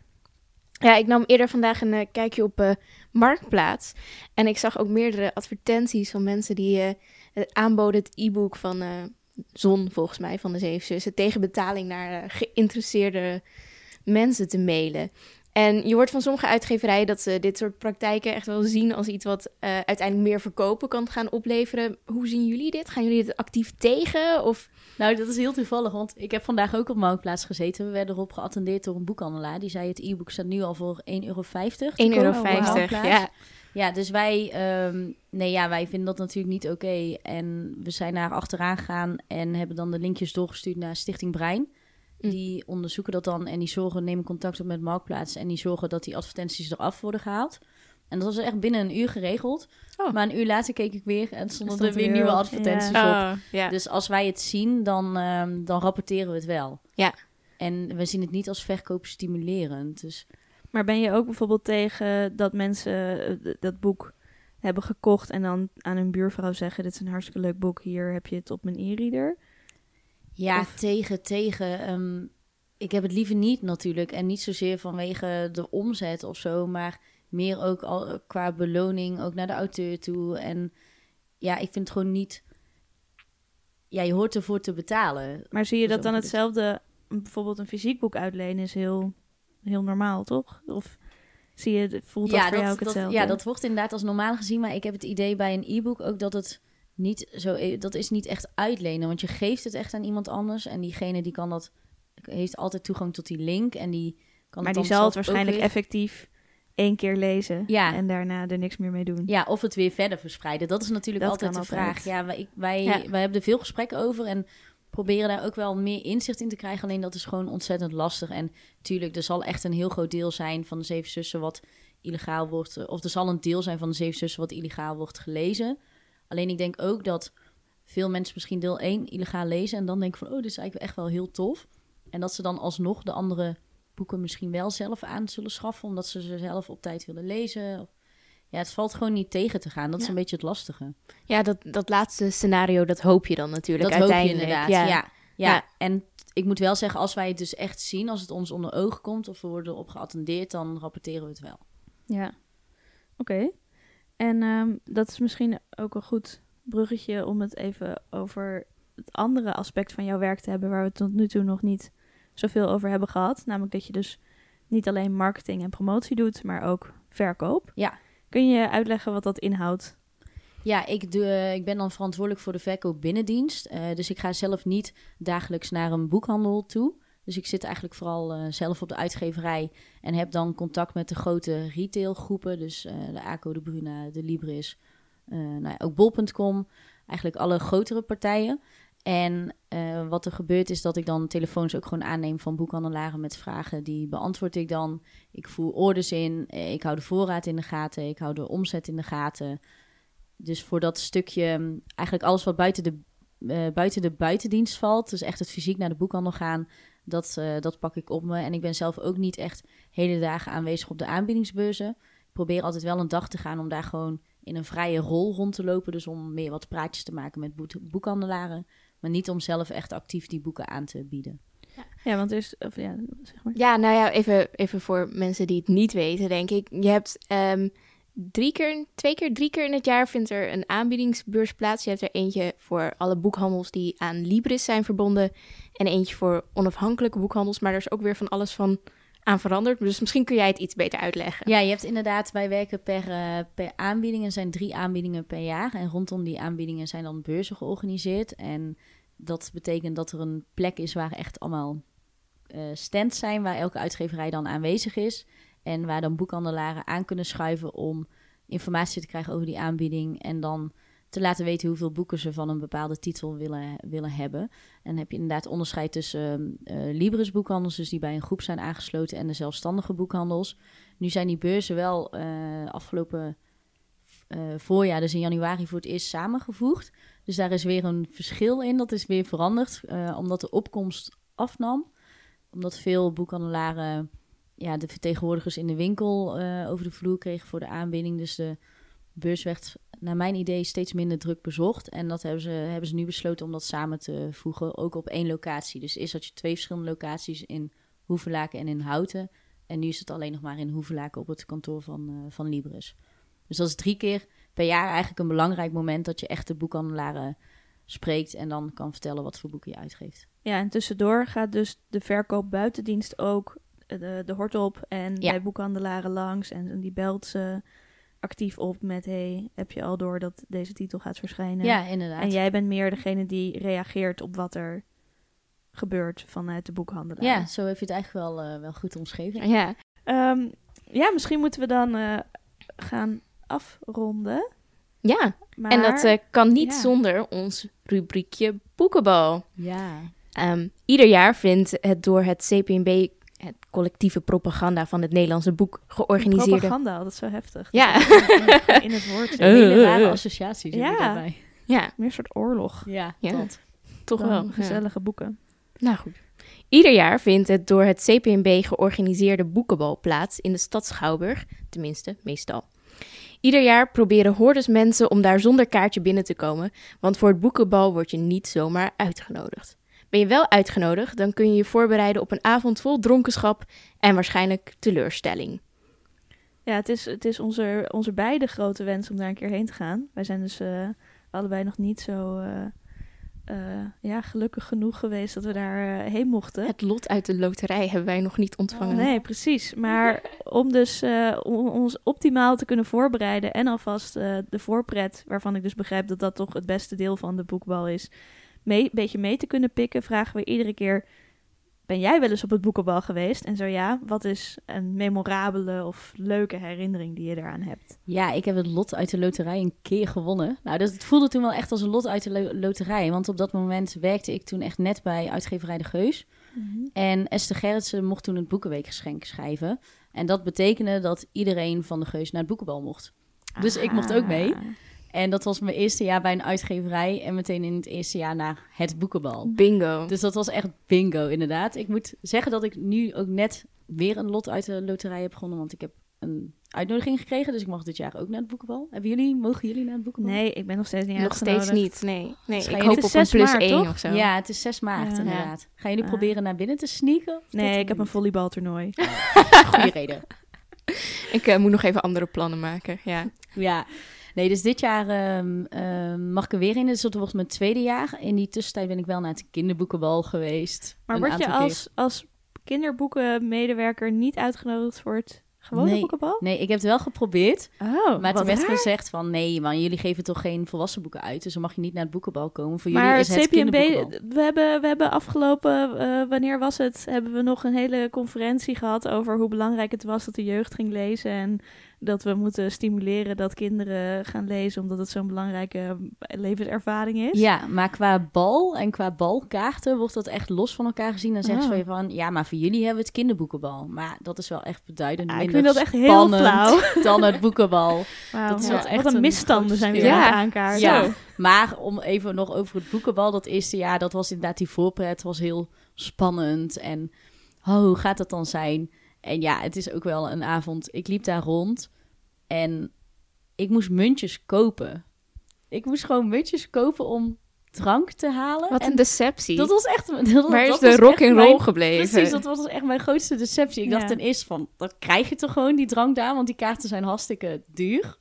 C: Ja, ik nam eerder vandaag een eh, kijkje op eh, Marktplaats. En ik zag ook meerdere advertenties van mensen die het aanboden het e-book van Zon, volgens mij, van de Zeven Zussen, tegen betaling naar geïnteresseerde mensen te mailen. En je hoort van sommige uitgeverijen dat ze dit soort praktijken echt wel zien als iets wat eh, uiteindelijk meer verkopen kan gaan opleveren. Hoe zien jullie dit? Gaan jullie dit actief tegen? Of
D: Nou, dat is heel toevallig, want ik heb vandaag ook op Marktplaats gezeten. We werden erop geattendeerd door een boekhandelaar. Die zei het e-book staat nu al voor 1,50 euro. te
C: 1,50 euro? Ja.
D: Ja, dus wij, ehm, nee, ja, wij vinden dat natuurlijk niet oké. En we zijn daar achteraan gegaan en hebben dan de linkjes doorgestuurd naar Stichting Brein.
C: Mm.
D: Die onderzoeken dat dan en die zorgen, nemen contact op met Marktplaats en die zorgen dat die advertenties eraf worden gehaald. En dat was echt binnen een uur geregeld.
C: Oh.
D: Maar een uur later keek ik weer en stonden
A: Stond
D: er weer nieuwe advertenties op.
C: Oh.
D: Dus als wij het zien, dan, ehm, dan rapporteren we het wel.
C: Ja.
D: En we zien het niet als verkoop stimulerend. Dus
A: Maar ben je ook bijvoorbeeld tegen dat mensen eh, dat boek hebben gekocht en dan aan hun buurvrouw zeggen: Dit is een hartstikke leuk boek, hier heb je het op mijn e-reader?
D: Ja,
A: Of-
D: tegen, tegen. ehm, ik heb het liever niet natuurlijk. En niet zozeer vanwege de omzet of zo, maar meer ook al qua beloning, ook naar de auteur toe. En ja, ik vind het gewoon niet. Ja, je hoort ervoor te betalen.
A: Maar zie je dat
D: Zo
A: dan hetzelfde, bijvoorbeeld een fysiek boek uitlenen is heel, heel normaal, toch? Of zie je, voelt dat voor jou ook
D: dat,
A: hetzelfde?
D: ja, dat wordt inderdaad als normaal gezien. Maar ik heb het idee bij een e-book ook dat het niet zo... Dat is niet echt uitlenen, want je geeft het echt aan iemand anders. En diegene die kan dat... Heeft altijd toegang tot die link en die kan
A: maar
D: het
A: die
D: dan
A: zal het waarschijnlijk effectief één keer lezen
D: Ja.
A: en daarna er niks meer mee doen.
D: Ja, of het weer verder verspreiden. Dat is natuurlijk
A: Dat
D: altijd de
A: altijd.
D: vraag. Ja, wij, wij,
C: Ja.
D: wij hebben er veel gesprekken over en proberen daar ook wel meer inzicht in te krijgen. Alleen dat is gewoon ontzettend lastig. En tuurlijk, er zal echt een heel groot deel zijn van de Zeven Zussen wat illegaal wordt... eh, Of er zal een deel zijn van de Zeven Zussen wat illegaal wordt gelezen. Alleen ik denk ook dat veel mensen misschien deel 1 illegaal lezen... en dan denken van, oh, dit is eigenlijk echt wel heel tof. En dat ze dan alsnog de andere boeken misschien wel zelf aan zullen schaffen... omdat ze ze zelf op tijd willen lezen... Of, ja, het valt gewoon niet tegen te gaan. Dat is een beetje het lastige.
C: Ja, dat, dat laatste scenario, dat hoop je dan natuurlijk
D: dat hoop je inderdaad. Ja. Ja.
C: Ja.
D: en ik moet wel zeggen, als wij het dus echt zien, als het ons onder ogen komt of we worden erop geattendeerd, dan rapporteren we het wel.
A: Ja, oké. En ehm, dat is misschien ook een goed bruggetje om het even over het andere aspect van jouw werk te hebben, waar we tot nu toe nog niet zoveel over hebben gehad. Namelijk dat je dus niet alleen marketing en promotie doet, maar ook verkoop.
D: Ja.
A: Kun je uitleggen wat dat inhoudt?
D: Ja, ik, doe, ik ben dan verantwoordelijk voor de verkoop binnendienst. Eh, dus ik ga zelf niet dagelijks naar een boekhandel toe. Dus ik zit eigenlijk vooral eh, zelf op de uitgeverij en heb dan contact met de grote retailgroepen. Dus eh, de ACO, de Bruna, de Libris, eh, nou ja, ook bol.com. Eigenlijk alle grotere partijen. En wat er gebeurt is dat ik dan telefoons ook gewoon aanneem van boekhandelaren met vragen. Die beantwoord ik dan. Ik voer orders in. Ik hou de voorraad in de gaten. Ik hou de omzet in de gaten. Dus voor dat stukje, mm, eigenlijk alles wat buiten de, buiten de buitendienst valt, dus echt het fysiek naar de boekhandel gaan, dat, eh, dat pak ik op me. En ik ben zelf ook niet echt hele dagen aanwezig op de aanbiedingsbeurzen. Ik probeer altijd wel een dag te gaan om daar gewoon in een vrije rol rond te lopen. Dus om meer wat praatjes te maken met boekhandelaren. Maar niet om zelf echt actief die boeken aan te bieden.
A: Ja, want er is, of ja, zeg maar.
C: Ja, nou ja, even, even voor mensen die het niet weten, denk ik. Je hebt ehm, drie keer, twee keer, drie keer in het jaar vindt er een aanbiedingsbeurs plaats. Je hebt er eentje voor alle boekhandels die aan Libris zijn verbonden. En eentje voor onafhankelijke boekhandels. Maar er is ook weer van alles van aan veranderd. Dus misschien kun jij het iets beter uitleggen.
D: Ja, je hebt inderdaad, wij werken per, eh, per aanbieding. Er zijn drie aanbiedingen per jaar. En rondom die aanbiedingen zijn dan beurzen georganiseerd. En dat betekent dat er een plek is waar echt allemaal eh, stands zijn, waar elke uitgeverij dan aanwezig is. En waar dan boekhandelaren aan kunnen schuiven om informatie te krijgen over die aanbieding. En dan te laten weten hoeveel boeken ze van een bepaalde titel willen, willen hebben. En dan heb je inderdaad onderscheid tussen eh Libris boekhandels, dus die bij een groep zijn aangesloten, en de zelfstandige boekhandels. Nu zijn die beurzen wel eh, afgelopen eh, voorjaar, dus in januari, voor het eerst samengevoegd. Dus daar is weer een verschil in. Dat is weer veranderd, omdat de opkomst afnam. Omdat veel boekhandelaren ja, de vertegenwoordigers in de winkel eh, over de vloer kregen voor de aanbieding. Dus de beurs werd, naar mijn idee, steeds minder druk bezocht. En dat hebben ze, hebben ze nu besloten om dat samen te voegen, ook op één locatie. Dus eerst had je twee verschillende locaties in Hoevelaken en in Houten. En nu is het alleen nog maar in Hoevelaken op het kantoor van, eh, van Libris. Dus dat is drie keer per jaar eigenlijk een belangrijk moment dat je echt de boekhandelaren spreekt en dan kan vertellen wat voor boeken je uitgeeft.
A: Ja, en tussendoor gaat dus de verkoop buitendienst ook de, de hort op en
D: Ja.
A: bij boekhandelaren langs. En die belt ze actief op met, hey, heb je al door dat deze titel gaat verschijnen?
D: Ja, inderdaad.
A: En jij bent meer degene die reageert op wat er gebeurt vanuit de boekhandelaar.
D: Ja, zo heb je het eigenlijk wel, eh, wel goed omschreven.
C: Ja,
A: Ehm, ja, misschien moeten we dan eh, gaan afronden.
C: ja.
A: Maar...
C: en dat eh, kan niet
A: ja.
C: zonder ons rubriekje Boekenbal.
D: Ja.
C: Ehm, ieder jaar vindt het door het CPNB, het collectieve propaganda van het Nederlandse boek, georganiseerde...
A: Propaganda, dat is zo heftig.
C: Ja.
A: In het woord.
C: Eh.
D: Hele rare associaties
A: Ja.
D: daarbij.
C: Ja,
A: Meer een soort oorlog.
D: Ja,
C: Ja.
D: dat.
C: toch
A: dan
C: wel. ja.
A: gezellige boeken.
C: Nou goed. Ieder jaar vindt het door het CPNB georganiseerde boekenbal plaats in de stad Schouwburg, tenminste, meestal. Ieder jaar proberen hordes mensen om daar zonder kaartje binnen te komen, want voor het boekenbal word je niet zomaar uitgenodigd. Ben je wel uitgenodigd, dan kun je je voorbereiden op een avond vol dronkenschap en waarschijnlijk teleurstelling.
A: Ja, het is, het is onze, onze beide grote wens om daar een keer heen te gaan. Wij zijn dus eh, allebei nog niet zo eh, eh, ja, gelukkig genoeg geweest dat we daar heen mochten.
C: Het lot uit de loterij hebben wij nog niet ontvangen.
A: Nee, precies. Maar om dus om ons optimaal te kunnen voorbereiden en alvast de voorpret, waarvan ik dus begrijp dat dat toch het beste deel van de boekbal is, mee, een beetje mee te kunnen pikken, vragen we iedere keer: Ben jij wel eens op het boekenbal geweest? En zo ja, wat is een memorabele of leuke herinnering die je eraan hebt?
D: Ja, ik heb het lot uit de loterij een keer gewonnen. Nou, dat, het voelde toen wel echt als een lot uit de lo- loterij. Want op dat moment werkte ik toen echt net bij uitgeverij De Geus. En Esther Gerritsen mocht toen het Boekenweekgeschenk schrijven. En dat betekende dat iedereen van De Geus naar het boekenbal mocht. Dus ik mocht ook mee. En dat was mijn eerste jaar bij een uitgeverij. En meteen in het eerste jaar naar het boekenbal.
C: Bingo.
D: Dus dat was echt bingo, inderdaad. Ik moet zeggen dat ik nu ook net weer een lot uit de loterij heb begonnen. Want ik heb een uitnodiging gekregen. Dus ik mag dit jaar ook naar het boekenbal. Hebben jullie, mogen jullie naar het boekenbal?
A: Nee, ik ben nog steeds niet
C: Nog steeds niet, nee. nee
D: Dus
C: ik hoop op een
A: is 6
C: plus
A: maart,
C: 1
A: toch?
C: of zo.
D: Ja, het is 6 maart
A: Ja.
D: inderdaad. Gaan jullie
A: Ah.
D: proberen naar binnen te sneaken?
A: Nee, ik heb een volleybaltoernooi.
D: goede reden.
C: Ik eh, moet nog even andere plannen maken, ja.
D: Ja. Nee, dus dit jaar ehm, ehm, mag ik er weer in. Dus dat wordt mijn tweede jaar. In die tussentijd ben ik wel naar het kinderboekenbal geweest.
A: Maar word je
D: keer.
A: als, als kinderboekenmedewerker niet uitgenodigd voor het gewone
D: Nee.
A: boekenbal?
D: Nee, ik heb het wel geprobeerd.
A: Oh,
D: Maar toen werd gezegd van... Nee, man, jullie geven toch geen volwassen boeken uit. Dus dan mag je niet naar het boekenbal komen. Voor jullie
A: Maar
D: is het kinderboekenbal.
A: we hebben, we hebben afgelopen, eh, wanneer was het? Hebben we nog een hele conferentie gehad over hoe belangrijk het was dat de jeugd ging lezen. En dat we moeten stimuleren dat kinderen gaan lezen, omdat het zo'n belangrijke levenservaring is.
D: Ja, maar qua bal en qua balkaarten wordt dat echt los van elkaar gezien. Dan zeggen ze weer van, ja, maar voor jullie hebben we het kinderboekenbal. Maar dat is wel echt beduidend
A: ik
D: minder
A: vind dat echt heel flauw.
D: dan het boekenbal. Dat is
A: wat,
D: echt
A: wat een misstanden zijn we
C: Ja.
A: het aankaarten.
D: Ja, maar om even nog over het boekenbal, dat eerste jaar, dat was inderdaad die voorpret, was heel spannend. En oh, hoe gaat dat dan zijn? En ja, het is ook wel een avond. Ik liep daar rond en ik moest muntjes kopen. Ik moest gewoon muntjes kopen om drank te halen.
C: Wat
D: En
C: een deceptie.
D: dat was echt. Dat,
C: Waar is
D: dat
C: de rock and
D: mijn-
C: roll gebleven?
D: Precies, dat was echt mijn grootste deceptie. Ik dacht ten eerste van, dan krijg je toch gewoon die drank daar, want die kaarten zijn hartstikke duur.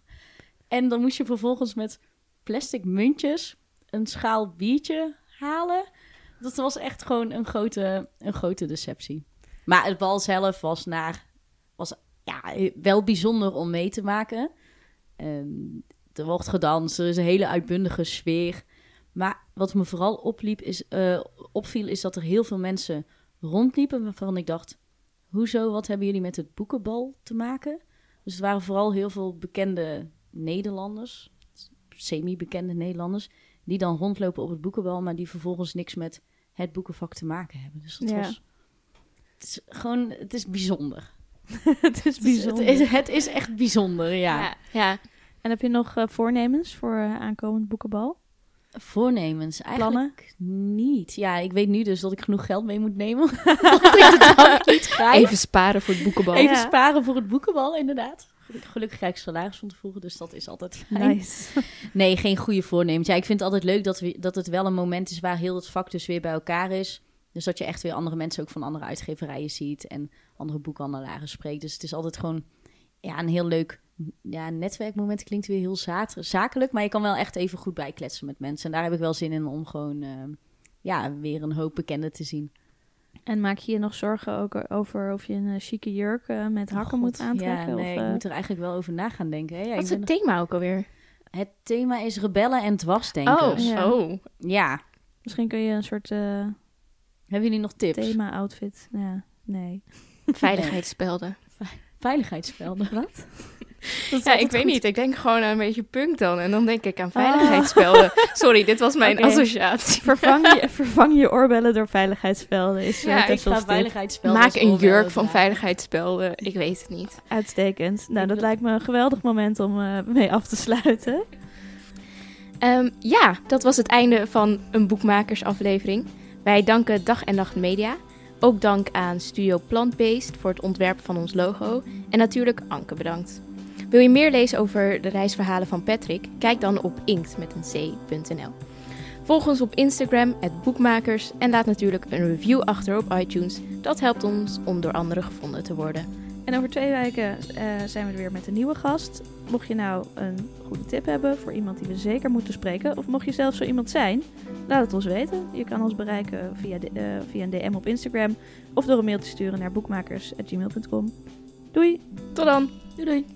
D: En dan moest je vervolgens met plastic muntjes een schaal biertje halen. Dat was echt gewoon een grote, een grote deceptie. Maar het bal zelf was, naar, was ja, wel bijzonder om mee te maken. Ehm, er wordt gedanst, er is een hele uitbundige sfeer. Maar wat me vooral opliep is, eh, opviel, is dat er heel veel mensen rondliepen waarvan ik dacht... Hoezo, wat hebben jullie met het boekenbal te maken? Dus het waren vooral heel veel bekende Nederlanders, semi-bekende Nederlanders... die dan rondlopen op het boekenbal, maar die vervolgens niks met het boekenvak te maken hebben. Dus dat
A: Ja.
D: was... Het is gewoon, het is bijzonder.
A: het is bijzonder.
D: Het is, het is echt bijzonder, ja.
C: ja. ja.
A: En heb je nog eh, voornemens voor eh, aankomend boekenbal?
D: Voornemens, eigenlijk
A: Plannen?
D: niet. Ja, ik weet nu dus dat ik genoeg geld mee moet nemen.
C: Even sparen voor het boekenbal.
D: Even
A: Ja.
D: sparen voor het boekenbal, inderdaad. Gelukkig, gelukkig krijg ik salaris van tevoren, dus dat is altijd fijn.
A: Nice.
D: Nee, geen goede voornemens. Ja, ik vind het altijd leuk dat, we, dat het wel een moment is waar heel het vak dus weer bij elkaar is. Dus dat je echt weer andere mensen ook van andere uitgeverijen ziet en andere boekhandelaren spreekt. Dus het is altijd gewoon ja, een heel leuk ja, netwerkmoment. Klinkt weer heel za- zakelijk, maar je kan wel echt even goed bijkletsen met mensen. En daar heb ik wel zin in om gewoon eh, ja, weer een hoop bekenden te zien.
A: En maak je je nog zorgen ook over of je een eh, chique jurk eh, met hakken
D: Oh,
A: moet
D: God.
A: aantrekken?
D: Ja, nee,
A: of,
D: ik moet er eigenlijk wel over na gaan denken. Hè? Ja,
C: Wat is
D: ben
C: het thema ook alweer?
D: Het thema is rebellen en dwarsdenkers.
C: Oh,
A: Ja.
C: oh.
D: Ja.
A: Misschien kun je een soort eh,
D: Hebben jullie nog tips?
A: thema-outfit. Ja, nee.
C: Veiligheidsspelden.
D: Veiligheidsspelden.
A: Wat?
C: Ja, ik weet niet. Ik denk gewoon aan een beetje punk dan. En dan denk ik aan veiligheidsspelden. Sorry, dit was mijn associatie.
A: Vervang je, vervang je oorbellen door veiligheidsspelden. Is
C: Ja,
A: ja,
C: ik
D: ga veiligheidsspelden.
C: Maak een jurk van veiligheidsspelden. Ik weet het niet.
A: Uitstekend. Nou, dat lijkt me een geweldig moment om eh, mee af te sluiten.
C: Ehm, ja, dat was het einde van een boekmakersaflevering. Wij danken Dag en Nacht Media. Ook dank aan Studio Plant-Based voor het ontwerp van ons logo. En natuurlijk Anke bedankt. Wil je meer lezen over de reisverhalen van Patrick? Kijk dan op inkt. Volg ons op Instagram, het Boekmakers, en laat natuurlijk een review achter op iTunes. Dat helpt ons om door anderen gevonden te worden.
A: En over twee weken eh, zijn we er weer met een nieuwe gast. Mocht je nou een goede tip hebben voor iemand die we zeker moeten spreken, of mocht je zelf zo iemand zijn, laat het ons weten. Je kan ons bereiken via, de, eh, via een DM op Instagram of door een mail te sturen naar boekmakers.gmail.com. Doei!
C: Tot dan!
A: Doei doei!